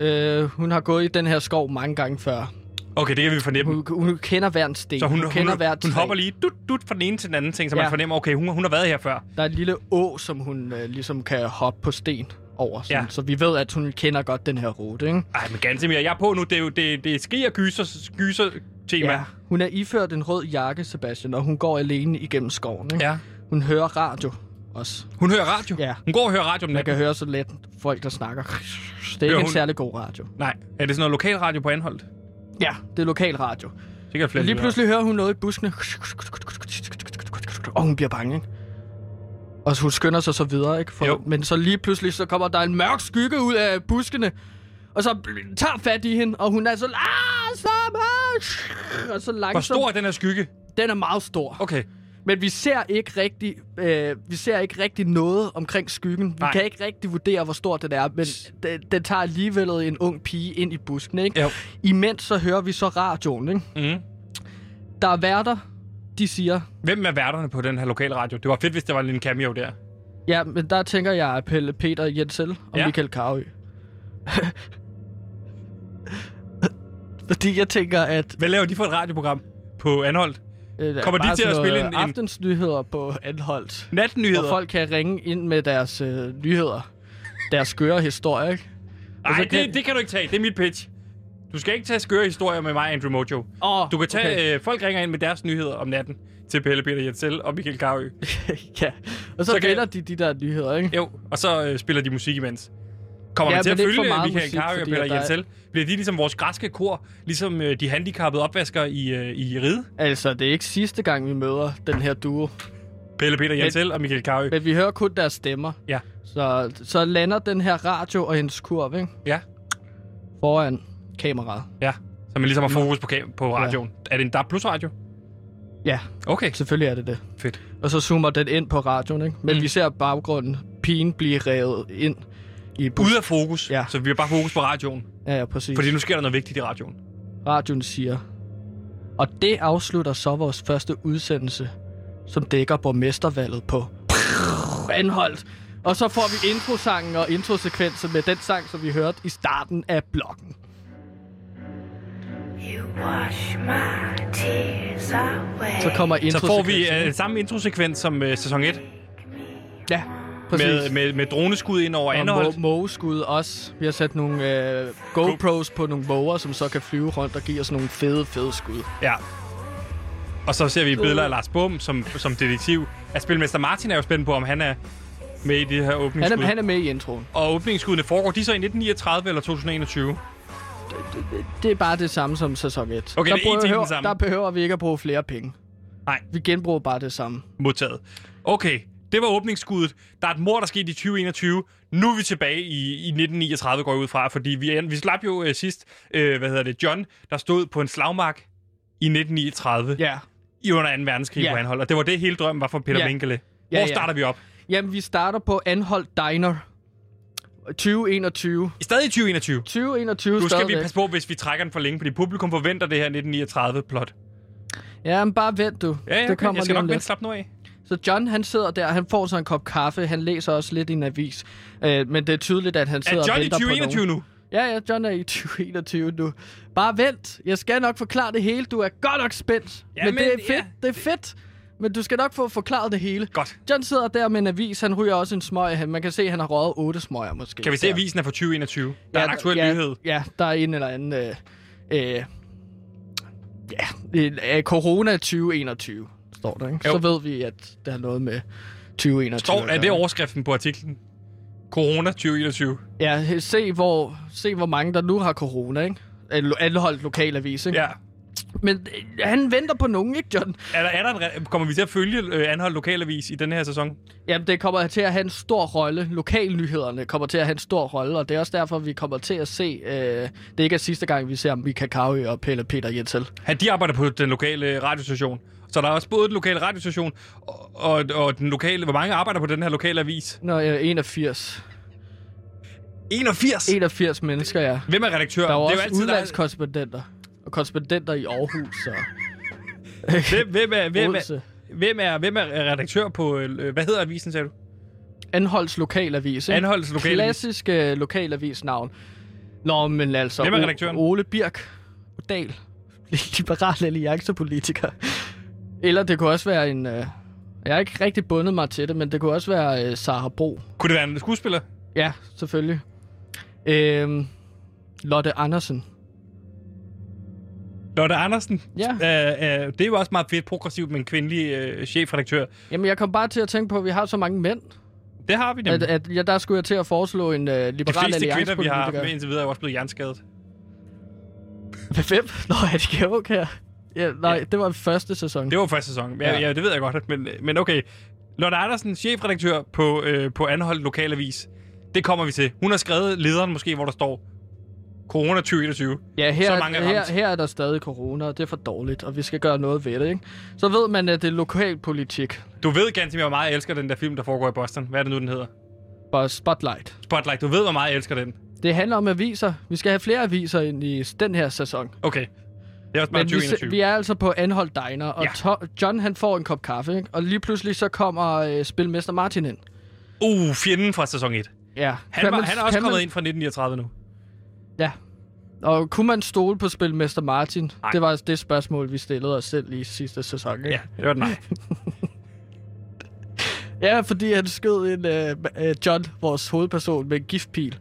Øh, hun har gået i den her skov mange gange før. Okay, det kan vi fornemme. Hun, hun kender hver en sten. så hun, hun kender hun, hvert hun hopper lige dut, dut fra den ene til den anden ting, så ja. man fornemmer, okay, hun, hun har været her før. Der er en lille å, som hun øh, ligesom kan hoppe på sten over. Sådan, Ja. Så vi ved, at hun kender godt den her rute, ikke? Ej, men ganske mere. Jeg er på nu. Det er jo det, det er skrig og gyser, gyser tema. Ja. Hun er iført en rød jakke, Sebastian, og hun går alene igennem skoven, ikke? ja. Hun hører radio også. Hun hører radio. Ja. Hun går og hører radio om Man natten. kan høre så let folk, der snakker. Det er Hører ikke en hun- særlig god radio. Nej, er det sådan noget lokalradio på Anholdt? Ja, det er lokal radio. Kan flere Lige pludselig hører hun noget i buskene. Og hun bliver bange, ikke? Og så hun skynder sig så videre, ikke? For, Jo. men så lige pludselig, så kommer der en mørk skygge ud af buskene. Og så tager fat i hende, og hun er så langsom. Og så langsom. Hvor stor er den her skygge? Den er meget stor. Okay. Men vi ser ikke rigtig, øh, vi ser ikke rigtig noget omkring skyggen. Vi Nej. kan ikke rigtig vurdere, hvor stort det er, men den, den tager alligevel en ung pige ind i busken, ikke? Jo. Imens så hører vi så radioen, ikke? Mm. Der er værter, de siger... Hvem er værterne på den her lokale radio? Det var fedt, hvis der var en lille cameo der. Ja, men der tænker jeg Pelle Peter Jensel og ja. Michael Karø. [LAUGHS] Fordi jeg tænker, at... Hvad laver de for et radioprogram på Anholdt? Øh, Kommer de til at spille en- en- Aftensnyheder på Anholdt. Natnyheder? Hvor folk kan ringe ind med deres øh, nyheder. Deres skøre historie, ikke? Nej, så kan- det, det kan du ikke tage. Det er mit pitch. Du skal ikke tage skøre historier med mig, Andrew Mojo. Åh, Du kan tage... okay. Øh, folk ringer ind med deres nyheder om natten til Pelle Peter Jensel og Michael Karø. [LAUGHS] ja. Og så, Så så kan- de de der nyheder, ikke? Jo, og så øh, spiller de musik imens. Kommer Ja, ja, vi til at men følge Michael Karø og Peter er- Jensel? Bliver de ligesom vores græske kor, ligesom øh, de handicappede opvaskere i, øh, i ride? Altså, det er ikke sidste gang, vi møder den her duo. Pelle Peter Jensel og Michael Karø. Men vi hører kun deres stemmer. Ja. Så, så lander den her radio og hendes kurv, ikke? Ja. Foran kameraet. Ja, så man ligesom har fokus på, på radioen. Er det en DAB Plus radio? Ja, Okay, selvfølgelig er det det. fedt. Og så zoomer den ind på radioen, ikke? Men Mm. mm. vi ser baggrunden. Pigen blive revet ind i bus. Ude af fokus, Ja. så vi har bare fokus på radioen. Ja, ja, præcis. Fordi nu sker der noget vigtigt i radioen. radioen siger. Og det afslutter så vores første udsendelse, som dækker borgmestervalget på Anholdt. Og så får vi introsangen og introsekvensen med den sang, som vi hørte i starten af blokken. You wash my tears away. Så kommer Så introsekvensen. får vi øh, samme introsekvens som øh, sæson 1, Ja, præcis. med, med, med droneskud ind over og Anholdt. må- mågeskud også. Vi har sat nogle øh, GoPros på nogle måger, som så kan flyve rundt og give os nogle fede, fede skud. Ja. Og så ser vi billeder af Lars Bum som, som detektiv. At spilmester Martin er jo spændt på, om han er med i det her Han åbningsskud. er, han er med i introen. Og åbningsskuddene foregår de så i 1939 eller 2021? Det er bare det samme som sæson 1. Okay, der, det er den behøver, samme. der behøver vi ikke at bruge flere penge. Nej. Vi genbruger bare det samme. Modtaget. Okay, det var åbningsskuddet. Der er et mord, der skete i 2021. Nu er vi tilbage i, i 1939, går jeg ud fra, fordi vi, vi slap jo øh, sidst, øh, hvad hedder det, John, der stod på en slagmark i 1939 Ja. i under 2. verdenskrig Ja. på Anhold. Og det var det hele drømmen var for Peter Ja. Ja, Hvor ja. starter vi op? Jamen, vi starter på Anholdt Diner. 2021. Stadig i 2021. 2021 Nu skal vi stadigvæk. passe på, hvis vi trækker den for længe, fordi publikum forventer det her 1939-plot. Ja, men bare vent du. Ja, ja, det okay. kommer jeg skal nok vente slap nu af. Så John, han sidder der, han får sig en kop kaffe, han læser også lidt i en avis. Øh, men det er tydeligt, at han Er sidder og John i venter på 2021 nogen. nu? Ja, ja, John er i [LAUGHS] 2021 nu. Bare vent, jeg skal nok forklare det hele. Du er godt nok spændt. Ja, men, men det er ja. fedt, det er fedt. Men du skal nok få forklaret det hele. Godt. John sidder der med en avis, han ryger også en smøg. Man kan se, at han har røget otte smøger måske. Kan vi se, at avisen er fra 2021? Der er en aktuel ja, nyhed. Ja, der er en eller anden... Øh, øh, ja, øh, corona 2021, står der, ikke? Jo. Så ved vi, at der er noget med 2021. Står, er det overskriften på artiklen? Corona 2021. Ja, se hvor, se hvor mange der nu har corona, ikke? Alle- Anholdt lokalavis, ikke? Ja. Men øh, han venter på nogen, ikke, John? Er der, er der en, kommer vi til at følge øh, Anhold Lokalavis i den her sæson? Jamen, det kommer til at have en stor rolle. Lokalnyhederne kommer til at have en stor rolle, og det er også derfor, vi kommer til at se... Øh, det ikke er sidste gang, vi ser Mika Kaui og Pelle Peter Jensel. Han, de arbejder på den lokale radiostation. Så der er også både den lokale radiostation og, og, og den lokale... Hvor mange arbejder på den her lokale avis? Nå, øh, 81. 81! 81 mennesker, ja. Hvem er redaktør? Der er jo også altid, udlandskorrespondenter. Og korrespondenter i Aarhus og Hvem, hvem, er, hvem, er, hvem, er, hvem er redaktør på... Øh, hvad hedder avisen, sagde du? Anholds lokalavis, ikke? Anholds lokalavis. Klassisk øh, lokalavisnavn. Nå, men altså... Hvem er O- redaktøren? Ole Birk Dahl. [LAUGHS] Liberal alliancepolitiker. Eller det kunne også være en... Øh, jeg har ikke rigtig bundet mig til det, men det kunne også være øh, Sara Bro. Kunne det være en skuespiller? Ja, selvfølgelig. Øhm, Lotte Andersen. Lotte Andersen? Ja. Øh, øh, det er jo også meget fedt progressivt med en kvindelig øh, chefredaktør. Jamen, jeg kom bare til at tænke på, at vi har så mange mænd. Det har vi At, nemlig. at, ja, der skulle jeg til at foreslå en øh, De liberal fleste kvinder, vi har med indtil videre, er også blevet hjernskadet. Hvem? Nå, er det joke her? Ja, nej, Ja. det var første sæson. Det var første sæson. Ja, Ja. ja det ved jeg godt. Men, men okay. Lotte Andersen, chefredaktør på, øh, på Anholdt Lokalavis. Det kommer vi til. Hun har skrevet lederen måske, hvor der står Corona 2021. Ja, her, Så mange er her, her er der stadig corona, og det er for dårligt, og vi skal gøre noget ved det, ikke? Så ved man, at det er lokalpolitik. Du ved, Gansimir, hvor meget jeg elsker den der film, der foregår i Boston. Hvad er det nu, den hedder? Bare spotlight. Spotlight. Du ved, hvor meget jeg elsker den. Det handler om aviser. Vi skal have flere aviser ind i den her sæson. Okay. Det er også meget Men vi, 2021. vi er altså på Anholdt Diner, og Ja. to- John han får en kop kaffe, ikke? og lige pludselig så kommer øh, spilmester Martin ind. Uh, fjenden fra sæson 1. Ja. Han, var, han er også kommet ind fra 1939 nu. Ja. Og kunne man stole på spilmester Martin? Nej. Det var det spørgsmål, vi stillede os selv i sidste sæson. Ikke? Ja, det var den nej. [LAUGHS] Ja, fordi han skød en uh, John, vores hovedperson, med en giftpil.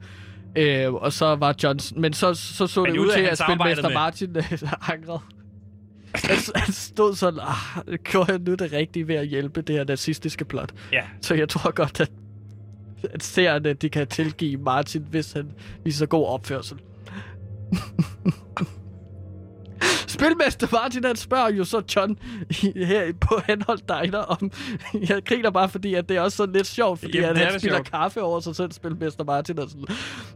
Uh, og så var John... Men så så, så Men det ud til, at spilmester med- Martin uh, [LAUGHS] angrede. Han, han stod sådan, ah, gjorde jeg nu det rigtige ved at hjælpe det her nazistiske plot? Ja. Så jeg tror godt, at, at seerne, de kan tilgive Martin, hvis han viser god opførsel. [LAUGHS] Spilmester Martin, han spørger jo så John her på Henholdt Diner om... [LAUGHS] Jeg griner bare, fordi at det er også sådan lidt sjovt, fordi Jamen, han da spiller sjovt. kaffe over sig selv, Spilmester Martin. Og sådan.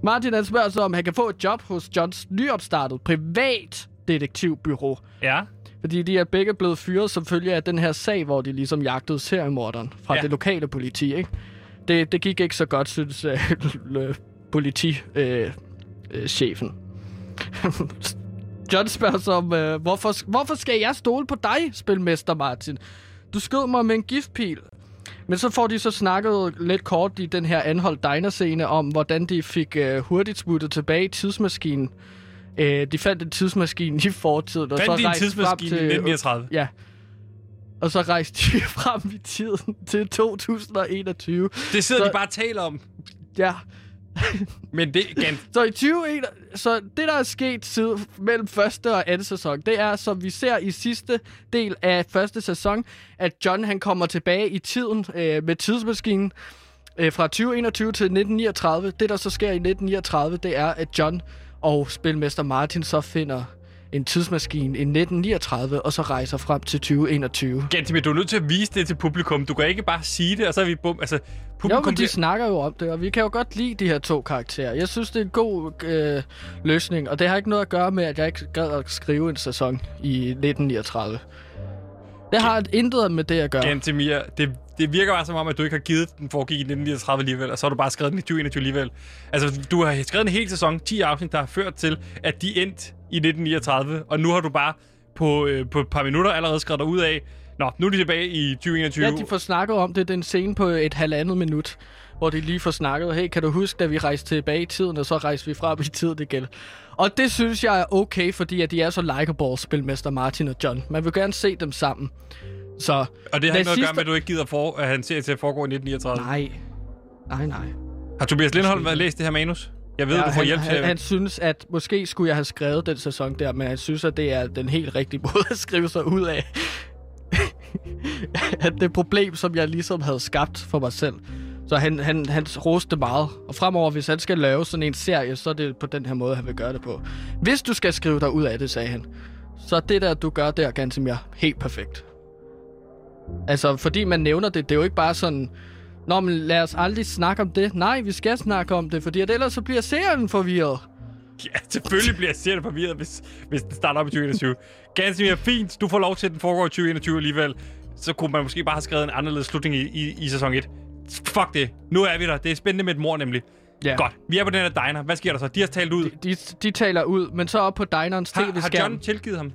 Martin, han spørger så, om han kan få et job hos Johns nyopstartet privat detektivbyrå. Ja. Fordi de er begge blevet fyret som følge af den her sag, hvor de ligesom jagtede seriemorderen fra Ja. det lokale politi, ikke? Det, det gik ikke så godt, synes [LAUGHS] uh, politichefen. Øh, øh, chefen. [LAUGHS] John spørger så om, øh, hvorfor, hvorfor skal jeg stole på dig, spilmester Martin? Du skød mig med en giftpil. Men så får de så snakket lidt kort i den her anholdt diner-scene om, hvordan de fik øh, hurtigt smuttet tilbage i tidsmaskinen. Øh, de fandt en tidsmaskine i fortiden. Og så Fandt de en tidsmaskine i til- 1939? Ja. Og så rejste de [LAUGHS] frem i tiden til 2021. Det sidder Så- de bare og taler om. Ja. Men det, igen. Så i 2021, så det der er sket siden mellem første og anden sæson, det er, som vi ser i sidste del af første sæson, at John han kommer tilbage i tiden øh, med tidsmaskinen øh, fra 2021 til 1939. Det, der så sker i 1939, det er, at John og spilmester Martin så finder en tidsmaskine i 1939, og så rejser frem til 2021. Gantimir, du er nødt til at vise det til publikum. Du kan ikke bare sige det, og så er vi bum. Altså, Jo, publikum men de bliver- snakker jo om det, og vi kan jo godt lide de her to karakterer. Jeg synes, det er en god øh, løsning, og det har ikke noget at gøre med, at jeg ikke gad at skrive en sæson i 1939. Det har intet med det at gøre. Gantimir, det, det virker bare som om, at du ikke har givet den foregik i 1939 alligevel, og så har du bare skrevet den i 2021 alligevel. Altså, du har skrevet en hel sæson, 10 afsnit, der har ført til, at de endte i 1939, og nu har du bare på, øh, på et par minutter allerede skrevet dig ud af, Nå, nu er de tilbage i 2021. Ja, de får snakket om det. den scene på et halvandet minut, hvor de lige får snakket. Hey, kan du huske, da vi rejste tilbage i tiden, og så rejste vi frem i tiden igen? Og det synes jeg er okay, fordi at de er så likeable, spilmester Martin og John. Man vil gerne se dem sammen. Så og det har ikke noget at gøre med, at du ikke gider for, at han ser til at foregå i 1939. Nej. Nej, nej. Har Tobias Lindholm været læst det her manus? Jeg ved, ja, du får han, hjælp til han, han synes, at måske skulle jeg have skrevet den sæson der, men han synes, at det er den helt rigtige [LAUGHS] måde at skrive sig ud af. [LAUGHS] at det problem, som jeg ligesom havde skabt for mig selv. Så han, han, han roste meget. Og fremover, hvis han skal lave sådan en serie, så er det på den her måde, han vil gøre det på. Hvis du skal skrive dig ud af det, sagde han, så det der, du gør der, Gansimir, helt perfekt. Altså, fordi man nævner det, det er jo ikke bare sådan... Nå, men lad os aldrig snakke om det. Nej, vi skal snakke om det, fordi at ellers så bliver serien forvirret. Ja, selvfølgelig bliver serien forvirret, hvis, hvis den starter op i 2021. Ganske mere fint. Du får lov til, at den foregår i 2021 alligevel. Så kunne man måske bare have skrevet en anderledes slutning i, i, i sæson 1. Fuck det. Nu er vi der. Det er spændende med et mor nemlig. Ja. Godt. Vi er på den her diner. Hvad sker der så? De har talt ud. De, de taler ud, men så op på dinerens Har, har tv-skærm. John tilgivet ham?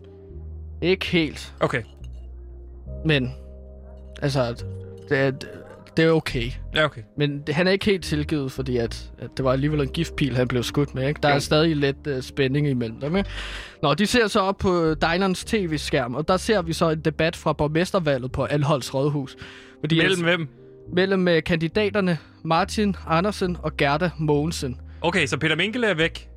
Ikke helt, Okay. men... Altså, det er, det er okay. Ja, okay. Men det, han er ikke helt tilgivet, fordi at, at det var alligevel en giftpil, han blev skudt med. Ikke? Der Jo. er stadig lidt uh, spænding imellem dem. Ikke? Nå, de ser så op på dinerens tv-skærm, og der ser vi så en debat fra borgmestervalget på Alholds Rådhus. Fordi Mellem hvem? mellem uh, kandidaterne Martin Andersen og Gerda Mogensen. Okay, så Peter Minkele er væk.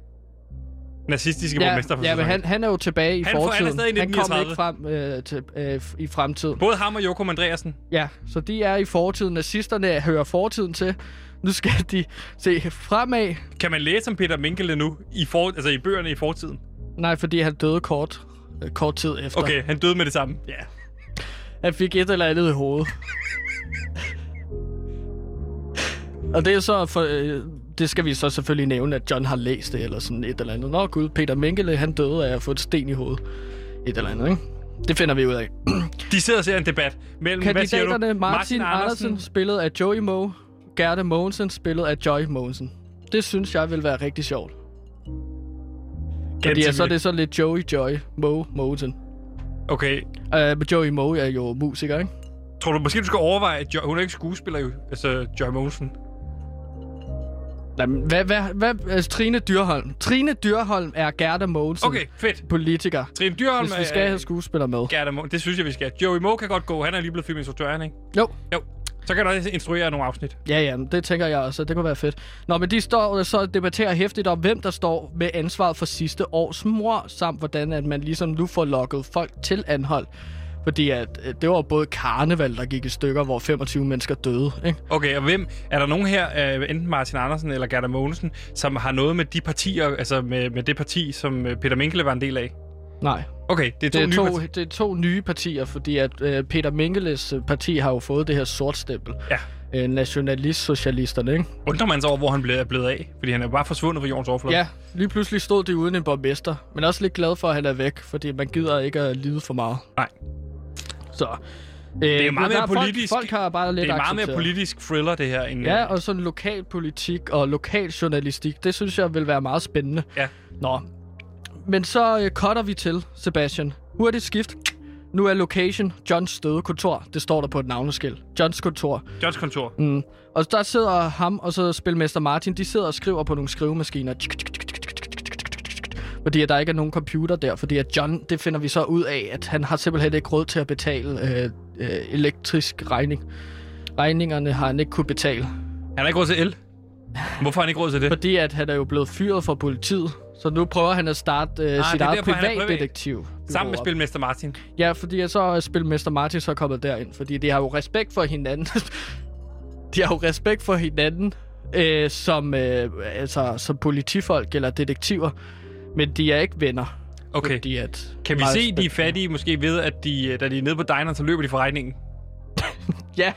Nazistiske Ja, borgmester for ja men han, han er jo tilbage i Han får- han fortiden. stadig i han kommer 1939. ikke frem øh, til, øh, i fremtiden. Både ham og Jokum Andreasen. Ja, så de er i fortiden. Nazisterne hører fortiden til. Nu skal de se fremad. Kan man læse om Peter Minkele nu i, for, altså i bøgerne i fortiden? Nej, fordi han døde kort, øh, kort tid efter. Okay, han døde med det samme. Ja. Han fik et eller andet i hovedet. [LAUGHS] Og det er så for, øh, det skal vi så selvfølgelig nævne, at John har læst det, eller sådan et eller andet. Nå gud, Peter Mengele, han døde af at få et sten i hovedet. Et eller andet, ikke? Det finder vi ud af. [CLEARS THROAT] De sidder og ser en debat mellem? Kandidaterne Martin, Martin Andersen, spillet af Joey Moe, Gerda Mogensen, spillet af Joy Mogensen. Det synes jeg vil være rigtig sjovt. Fordi ja, så er det så lidt Joey Joy Moe Mogensen. Okay, Uh, Joey Moe er jo musiker, ikke? tror du måske, du skal overveje, at jo, hun er ikke skuespiller jo, altså Joy Mogensen. Nej, men hvad, hvad, hvad, altså, Trine Dyrholm. Trine Dyrholm er Gerda Mogensen. Okay, fedt. Politiker. Trine Dyrholm Hvis vi er- skal have skuespillere med. Gerda Mo- det synes jeg, vi skal. Joey Moe kan godt gå. Han er lige blevet filminstruktør, er ikke? Jo. Jo. Så kan du også instruere nogle afsnit. Ja, ja, det tænker jeg også. Det kunne være fedt. Nå, men de står så debatterer hæftigt om, hvem der står med ansvaret for sidste års mor, samt hvordan at man ligesom nu får lukket folk til anhold. Fordi at, øh, det var både karneval, der gik i stykker, hvor 25 mennesker døde. Ikke? Okay, og hvem? Er der nogen her, øh, enten Martin Andersen eller Gerda Mogensen, som har noget med de partier, altså med, med det parti, som øh, Peter Minkele var en del af? Nej, Okay, det er to det er, nye to, partier. det er to nye partier, fordi at øh, Peter Minkeles parti har jo fået det her sortstempel. Ja. Øh, nationalist-socialisterne, ikke? Undrer man sig over, hvor han blev, blevet af? Fordi han er bare forsvundet fra jordens overflade. Ja, lige pludselig stod de uden en borgmester. Men også lidt glad for, at han er væk, fordi man gider ikke at lide for meget. Nej. Så... Øh, det er meget mere politisk- Folk, folk har bare lidt Det er meget mere accepteret. politisk thriller, det her. End, Ja, og sådan lokal politik og lokal journalistik, det synes jeg vil være meget spændende. Ja. Nå, men så øh, cutter vi til, Sebastian. Hurtigt skift. Nu er location Johns døde kontor. Det står der på et navneskilt. Johns kontor. Johns kontor. Mm. Og der sidder ham og så spilmester Martin, de sidder og skriver på nogle skrivemaskiner. Fordi at der ikke er nogen computer der, fordi at John, det finder vi så ud af, at han har simpelthen ikke råd til at betale øh, øh, elektrisk regning. Regningerne har han ikke kunne betale, Han har ikke råd til el. Hvorfor har han ikke råd til det? fordi at han er jo blevet fyret fra politiet. Så nu prøver han at starte øh, sit det er eget privatdetektiv. Sammen med Spilmester Martin. Ja, fordi så er Spilmester Martin så kommet derind, fordi de har jo respekt for hinanden. [LAUGHS] de har jo respekt for hinanden øh, som, øh, altså, som politifolk eller detektiver, men de er ikke venner. Okay. Fordi at Kan vi se, de er fattige måske ved, at de, øh, da de er nede på dineren, så løber de fra regningen? [LAUGHS] Ja,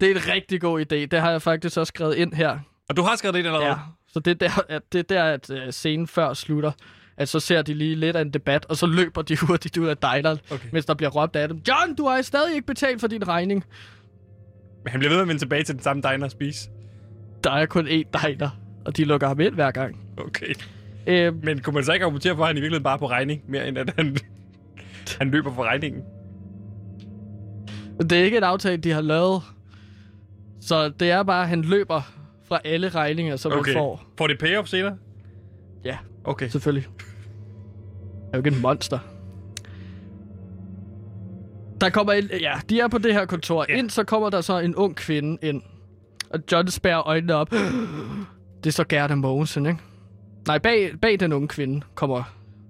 det er en rigtig god idé. Det har jeg faktisk også skrevet ind her. Og du har skrevet det ind allerede? Ja, så det er der, at, det er der, at uh, scenen før slutter. At så ser de lige lidt af en debat, og så løber de [LAUGHS] hurtigt ud af dineren, Okay. mens der bliver råbt af dem. John, du har stadig ikke betalt for din regning. Men han bliver ved med at vende tilbage til den samme diner og spise. Der er kun én diner, og de lukker ham ind hver gang. Okay. Øh, Men kunne man så ikke argumentere for, at han i virkeligheden bare er på regning, mere end at han, [LAUGHS] han løber for regningen? det er ikke en aftale, de har lavet. Så det er bare, at han løber fra alle regninger, som Okay. han får. Får det payoff senere? Ja, Okay. selvfølgelig. Jeg er jo ikke en monster. Der kommer en, ja, de er på det her kontor. Ja. Ind, så kommer der så en ung kvinde ind. Og John spærrer øjnene op. [GASPS] Det er så Gerda Mogensen, ikke? Nej, bag, bag den unge kvinde kommer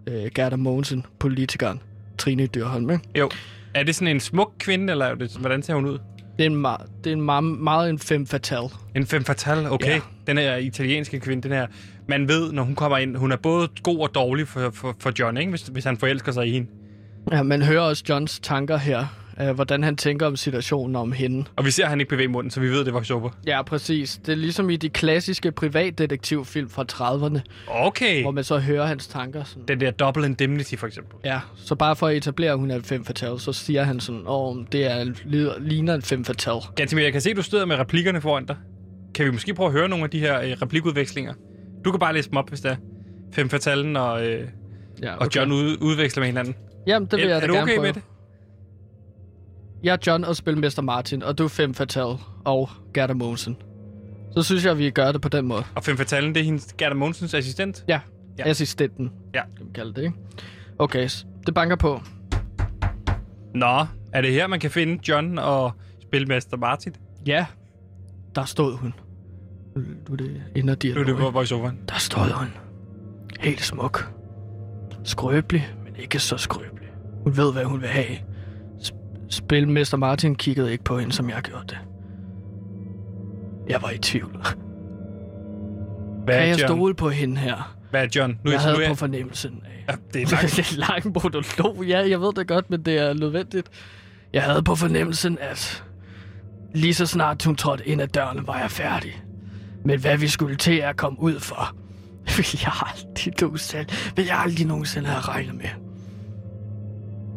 øh, Gerda Mogensen, politikeren. Trine Dyrholm, ikke? Jo. Er det sådan en smuk kvinde, eller er det, hvordan ser hun ud? Det er en, meget, det er en meget, meget en femme fatale. En femme fatale, okay. Ja. Den her italienske kvinde, den her. Man ved, når hun kommer ind, hun er både god og dårlig for, for, for John, ikke? Hvis, hvis han forelsker sig i hende. Ja, man hører også Johns tanker her. Øh, hvordan han tænker om situationen om hende. Og vi ser, at han ikke bevæger munden, så vi ved, det var super. Ja, præcis. Det er ligesom i de klassiske privatdetektivfilm fra 30'erne, Okay. hvor man så hører hans tanker. Sådan. Den der double indemnity, for eksempel. Ja, så bare for at etablere, at hun er en femme fatale, så siger han sådan, åh, det er ligner en femme fatale. Gantimir, jeg kan se, at du støder med replikkerne foran dig. Kan vi måske prøve at høre nogle af de her øh, replikudvekslinger? Du kan bare læse dem op, hvis det er. Fem fatalen og, øh, Ja, og John ud, udveksler med hinanden. Jamen, det vil er, jeg er da du gerne okay prøve. med det? Jeg er John og spilmester Martin, og du er femme fatale og Gerda Mogensen. Så synes jeg, at vi gør det på den måde. Og Fem fatalen, det er hendes Gerda Mogensens assistent? Ja, Ja. assistenten, Ja. kan vi kalde det, ikke? Okay, det banker på. Nå, er det her, man kan finde John og spilmester Martin? Ja, der stod hun. Nu er det inder Nu er dialog. det hvor voiceoveren. Der stod hun. Helt smuk. Skrøbelig, men ikke så skrøbelig. Hun ved, hvad hun vil have. Sp- Spilmester Martin kiggede ikke på hende, som jeg gjorde det. Jeg var i tvivl. Hvad Kan jeg John? stole på hende her? Hvad er John? Nu Jeg havde insinuerer- på fornemmelsen af... Ja, det er langt. [LAUGHS] det er lang monolog. Ja, jeg ved det godt, men det er nødvendigt. Jeg havde på fornemmelsen, at lige så snart hun trådte ind ad døren, var jeg færdig. Men hvad vi skulle til at komme ud for, [LAUGHS] vil jeg aldrig nogensinde, vil jeg aldrig nogensinde have regnet med.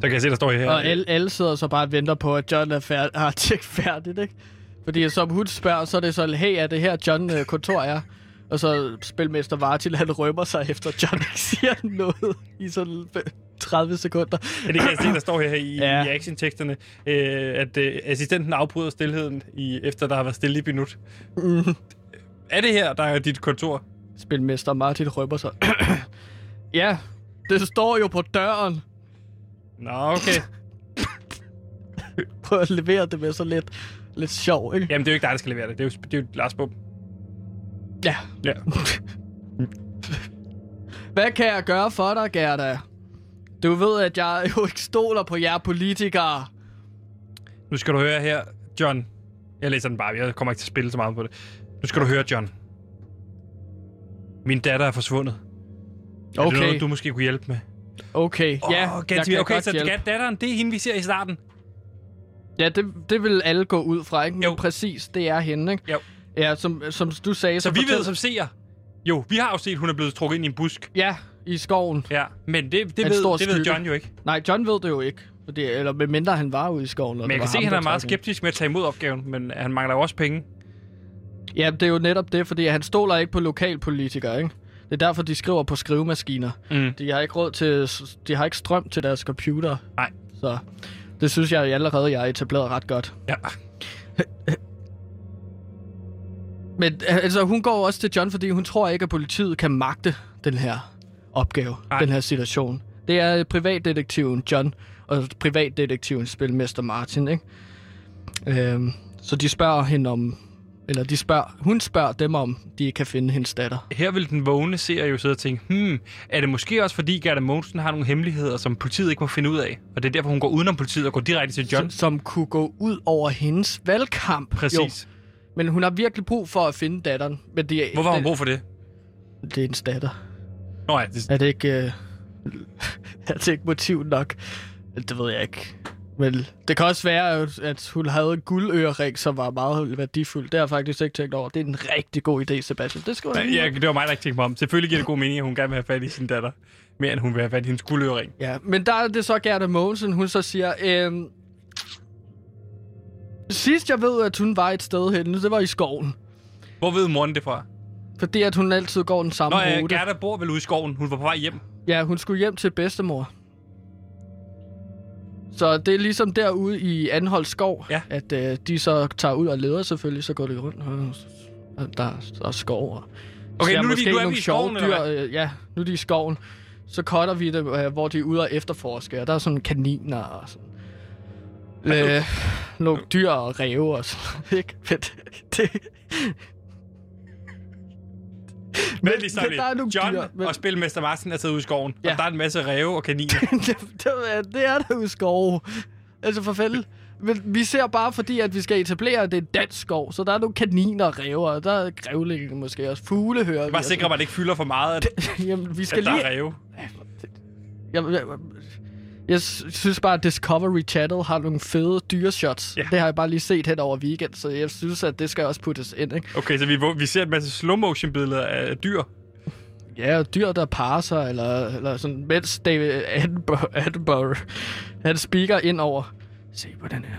Så kan jeg se, der står her. Og alle, alle sidder så bare og venter på, at John er færdig, [LAUGHS] har tjekket færdigt, ikke? Fordi som hun spørger, så er det så, hey, er det her John øh, kontor er? Og så spilmester Vartil, han rømmer sig efter John ikke siger noget i sådan f- 30 sekunder. Ja, det kan jeg se, der står her i, ja. i actionteksterne, øh, at øh, assistenten afbryder stillheden, i, efter der har været stille i et minut. Mm. Er det her, der er dit kontor? Spilmester Martin rømmer sig. [CLEARS THROAT] ja, det står jo på døren. Nå, okay. Prøv at levere det med så lidt, lidt sjov, ikke? Jamen, det er jo ikke dig, der skal levere det. Det er jo, det er jo Lars Bum. Ja. Ja. [LAUGHS] Hvad kan jeg gøre for dig, Gerda? Du ved, at jeg jo ikke stoler på jer politikere. Nu skal du høre her, John. Jeg læser den bare. Jeg kommer ikke til at spille så meget på det. Nu skal du høre, John. Min datter er forsvundet. Er det Okay, noget, du måske kunne hjælpe med? Okay. Ja, Åh, jeg Gatsby. okay, godt så hjælpe. datteren, det er hende, vi ser i starten. Ja, det, det vil alle gå ud fra, ikke? Men Jo. præcis, det er hende, ikke? Jo. Ja, som, som du sagde, så, Så vi fortæl- ved som seer. Jo, vi har jo set, at hun er blevet trukket ind i en busk. Ja, i skoven. Ja, men det, det, En ved, det ved. John jo ikke. Nej, John ved det jo ikke. Fordi, eller medmindre han var ude i skoven. Men det jeg kan se, at han er meget skeptisk med at tage imod opgaven, men han mangler jo også penge. Ja, det er jo netop det, fordi han stoler ikke på lokalpolitikere, ikke? Det er derfor, de skriver på skrivemaskiner. Mm. De har ikke råd til... De har ikke strøm til deres computer. Nej. Så det synes jeg allerede, jeg har etableret ret godt. Ja. [LAUGHS] Men altså, hun går også til John, fordi hun tror ikke, at politiet kan magte den her opgave, Nej. den her situation. Det er privatdetektiven John og privatdetektiven spilmester Martin, ikke? Øhm, så de spørger hende om... Eller de spørger, hun spørger dem om, de kan finde hendes datter. Her vil den vågne seer jo sidde og tænke, hmm, er det måske også fordi Gerda Mogensen har nogle hemmeligheder, som politiet ikke må finde ud af? Og det er derfor, hun går udenom politiet og går direkte til John. Som, som kunne gå ud over hendes valgkamp. Præcis. Jo, men hun har virkelig brug for at finde datteren. Men det, er- Hvorfor har hun brug for det? det er hendes datter. Nå ja, det, Er det ikke... Øh, [LAUGHS] er det ikke motiv nok? Det ved jeg ikke. Men det kan også være, at- hun havde en guldørering, som var meget værdifuld. Det har jeg faktisk ikke tænkt over. Det er en rigtig god idé, Sebastian. Det skal ja, det var mig, der ikke tænkte mig om. Selvfølgelig giver det god mening, at hun gerne vil have fat i sin datter. Mere end hun vil have fat i hendes guldøring. Ja, men der er det så Gerda Mogensen, hun så siger... Øhm, sidst jeg ved, at hun var et sted henne, det var i skoven. Hvor ved moren det fra? Fordi at hun altid går den samme Nå ja, rute. Gerda bor vel ude i skoven. Hun var på vej hjem. Ja, hun skulle hjem til bedstemor. Så det er ligesom derude i Anholdt skov, Ja. at øh, de så tager ud og leder selvfølgelig, så går de rundt, og, der, der er skov. Og Okay, nu er vi- måske nu er vi i skoven, dyr. Øh, ja, nu er de i skoven. Så cutter vi dem, øh, hvor de er ude og efterforske, og der er sådan kaniner og sådan. Øh, nogle dyr og ræve og sådan, [LAUGHS] ikke? Men det, det, Men lige men der er nogle John dyr, men- og spilmester Martin er taget ud i skoven. Ja. Og der er en masse ræve og kaniner. [LAUGHS] det, det, er- det er der jo skove. Altså for fælde. Men vi ser bare, fordi at vi skal etablere, at det er dansk skov, så der er nogle kaniner og ræver, og der er grævlinge måske også. Fugle hører vi. Bare sikre at det ikke fylder for meget, at. [LAUGHS] Jamen, vi at skal der lige... er ræve. Jeg, jeg, synes bare, at Discovery Channel har nogle fede dyreshots. Ja. Det har jeg bare lige set hen over weekend, så jeg synes, at det skal også puttes ind, ikke? Okay, så vi, vi ser en masse slow-motion-billeder af dyr. Ja, dyr, der parer sig, eller, eller sådan, mens David Attenborough, Attenborough han speaker ind over. Se på den her.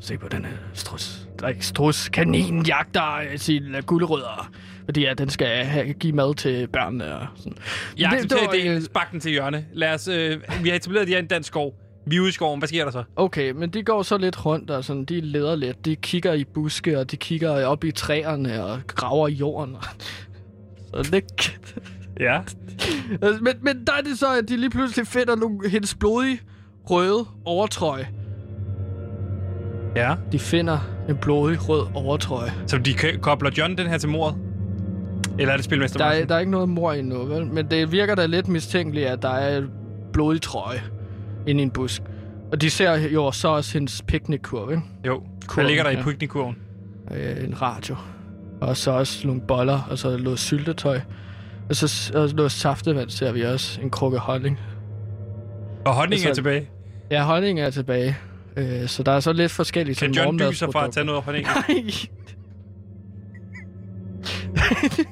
Se på den her strus. Der er ikke strus. Kaninen jagter sine guldrødder. Fordi ja, den skal have, give mad til børnene og sådan. Jeg Det- accepterer det, det spark den til hjørne. Lad os, øh, vi har etableret, at de er i en dansk skov. Vi er ude i skoven. Hvad sker der så? Okay, men de går så lidt rundt og sådan, de leder lidt. De kigger i buske, og de kigger op i træerne og graver i jorden. [LAUGHS] Så det, Ja. Altså, men, men der er det så, at de lige pludselig finder nogle, hendes blodige røde overtrøje. Ja. De finder en blodig rød overtrøje. Så de kobler John den her til mordet? Eller er det spilmester Der er, der er ikke noget mor i nu, vel? Men det virker da lidt mistænkeligt, at der er en blodig trøje inde i en busk. Og de ser jo så også hendes picnickurv, ikke? Jo. Hvad Kurven, ligger der i ja. picnickurven? Øh, en radio. Og så også nogle boller, og så noget syltetøj. Og så og noget saftevand ser vi også. En krukke honning. Og honningen er Altså, tilbage. Ja, honning er tilbage. Øh, så der er så lidt forskelligt Kan John dy sig fra at tage noget af honningen? Nej. [LAUGHS] [LAUGHS]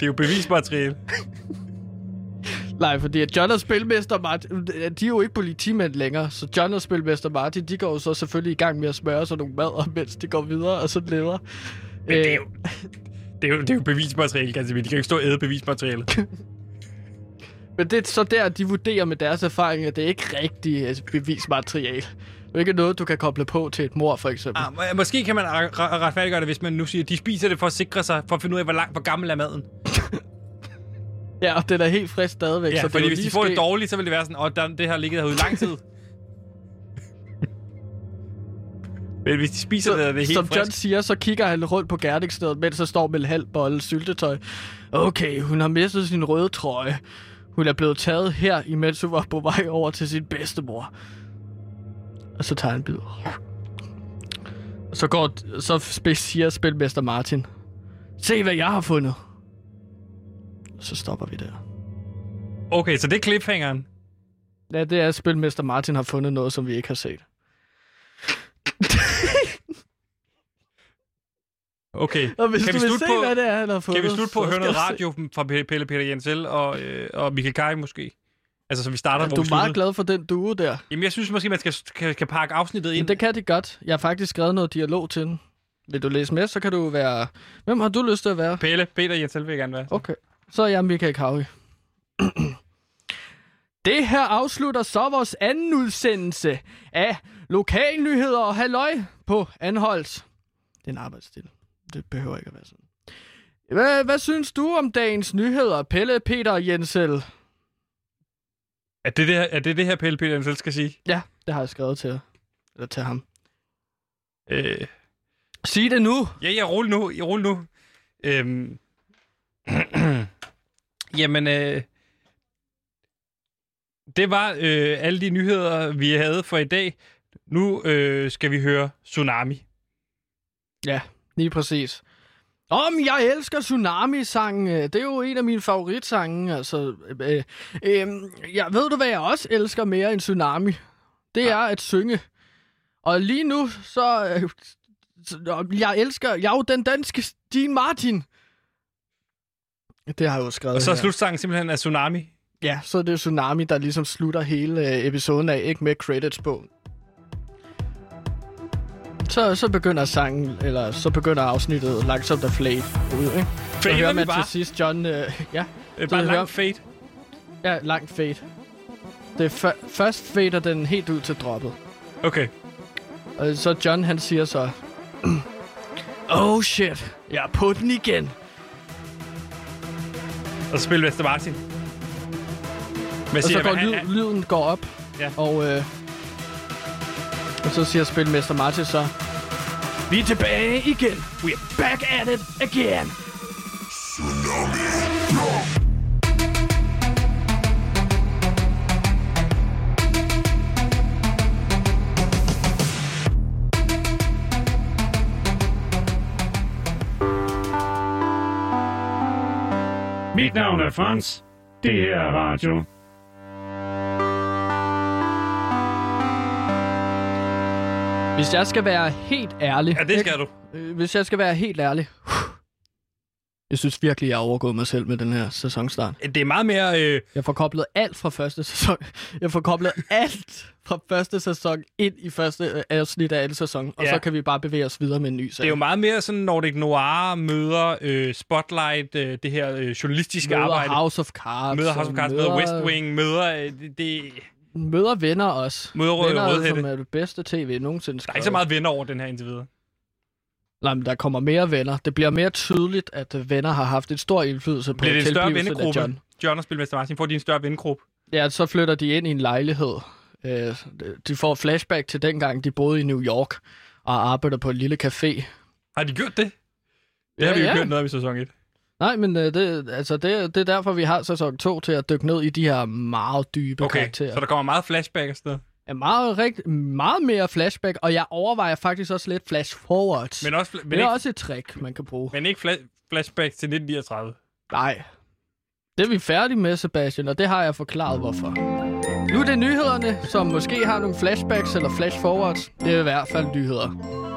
Det er jo bevismateriale. Nej, fordi at John og Spilmester Martin, de er jo ikke politimænd længere, så John og Spilmester Martin, de går jo så selvfølgelig i gang med at smøre sig nogle mader, [LAUGHS] mens de går videre og så leder. Men det er jo, det er jo, det er jo bevismateriale, kan De kan ikke stå og æde bevismateriale. [LAUGHS] Men det er så der, de vurderer med deres erfaring, at det er ikke rigtigt altså, bevismateriale. Det er ikke noget, du kan koble på til et mor, for eksempel. Ah, må- måske kan man re- re- retfærdiggøre det, hvis man nu siger, at de spiser det for at sikre sig, for at finde ud af, hvor langt, hvor gammel er maden. [LAUGHS] Ja, og den er helt frisk stadigvæk. Ja, så det fordi hvis de får det ske- dårligt, så vil det være sådan, at oh, det har ligget herude i lang tid. [LAUGHS] Men hvis de spiser det, er det helt Som frisk. John siger, så kigger han rundt på gerningsstedet, mens der står med en halv bolle syltetøj. Okay, hun har mistet sin røde trøje. Hun er blevet taget her, imens hun var på vej over til sin bedstemor. Og så tager han en bid. Og så, går, så siger spilmester Martin. Se, hvad jeg har fundet. Og så stopper vi der. Okay, så det er cliffhangeren. Ja, det er, at spilmester Martin har fundet noget, som vi ikke har set. Okay. Og hvis Kan du vi vil slutte se, på- hvad det er, han har fundet... Kan vi slutte på at høre noget radio fra Pe- Pelle Peter Jensel og, øh, og Michael Kai måske? Altså, så vi starter, Ja, hvor du vi er meget glad for den duo der. Jamen, jeg synes måske, man skal, kan, kan pakke afsnittet ind. Men det kan de godt. Jeg har faktisk skrevet noget dialog til den. Vil du læse med, så kan du være... Hvem har du lyst til at være? Pelle, Peter Jensel vil jeg gerne være. Okay. Så er jeg Michael Kaui. [CLEARS THROAT] Det her afslutter så vores anden udsendelse af Lokalnyheder og Halløj på Anholdt. Det er en arbejdsstil. Det behøver ikke at være sådan. Hvad, hvad synes du om dagens nyheder, Pelle, Peter og Jensel? Er det det, her- er det, det her, Pelle Peter Jensel skal sige? Ja, det har jeg skrevet til, eller til ham. Øh, Sig det nu. ja, jeg ruller nu. Jeg ruller nu. Øhm. [CLEARS THROAT] Jamen, øh, det var øh, alle de nyheder, vi havde for i dag. Nu øh, skal vi høre Tsunami. Ja, lige præcis. Om jeg elsker Tsunami-sangen, øh, det er jo en af mine favoritsange. Altså, øh, øh, jeg ved du, hvad jeg også elsker mere end Tsunami? Det er at synge. Og lige nu, så... Øh, så- jeg elsker... Jeg er jo den danske Stine Martin. Det har jeg jo skrevet Og så er slutsangen simpelthen af Tsunami. Ja, så er det Tsunami, der ligesom slutter hele øh, episoden af, ikke med credits på. Så, så begynder sangen, eller så begynder afsnittet langsomt at fade ud, ikke? Så Fader hører vi man bare. til sidst John, øh, ja, Det er Så bare en hører- lang fade. ja, langt fade. Det er før, først fader den helt ud til droppet. Okay. Og så John, han siger så... [CLEARS THROAT] oh shit, jeg er på den igen. Og så spiller Vester Martin. Men Og så går han, lyd, lyden går op, Ja. og, øh, og så siger spilmester Martin så, vi er tilbage igen. We're back at it again. Mit navn er Frans. Det her er radio. Hvis jeg skal være helt ærlig... ja, det skal du. Øh, Hvis jeg skal være helt ærlig... Jeg synes virkelig, jeg har overgået mig selv med den her sæsonstart. Det er meget mere... Øh, Jeg får koblet alt fra første sæson. [LAUGHS] Jeg får koblet alt fra første sæson ind i første øh, afsnit af anden sæson. Og Ja. så kan vi bare bevæge os videre med en ny det sag. er jo meget mere sådan Nordic Noir møder øh, Spotlight, øh, det her øh, journalistiske møder arbejde. House of Cards. møder House of Cards, møder West Wing, møder... Øh, det, det, Møder venner også. Møder Røde- venner, Rødhætte. som er det bedste tv nogensinde der er skrevet. ikke så meget venner over den her indtil videre. Nej, men der kommer mere venner. Det bliver mere tydeligt, at venner har haft et stor indflydelse på Bliver det en større tilblivelsen af vennegruppe? John. John og Spilmester Martin får de en større vennegruppe. Ja, så flytter de ind i en lejlighed. Øh, de får flashback til dengang, de boede i New York og arbejdede på en lille café. Har de gjort det? Det Ja, har vi jo ja. gjort noget af i sæson 1. Nej, men øh, det, altså det, det er derfor, vi har sæson 2 til at dykke ned i de her meget dybe Okay, karakterer. så der kommer meget flashback noget. Er meget, rigt, meget mere flashback, og jeg overvejer faktisk også lidt flash forwards. Men også, men det er ikke, også et trick, man kan bruge. men ikke fla- flashback til 1939. Nej. Det er vi færdige med, Sebastian, og det har jeg forklaret, hvorfor. Nu er det nyhederne, som måske har nogle flashbacks eller flash forwards. Det er i hvert fald nyheder.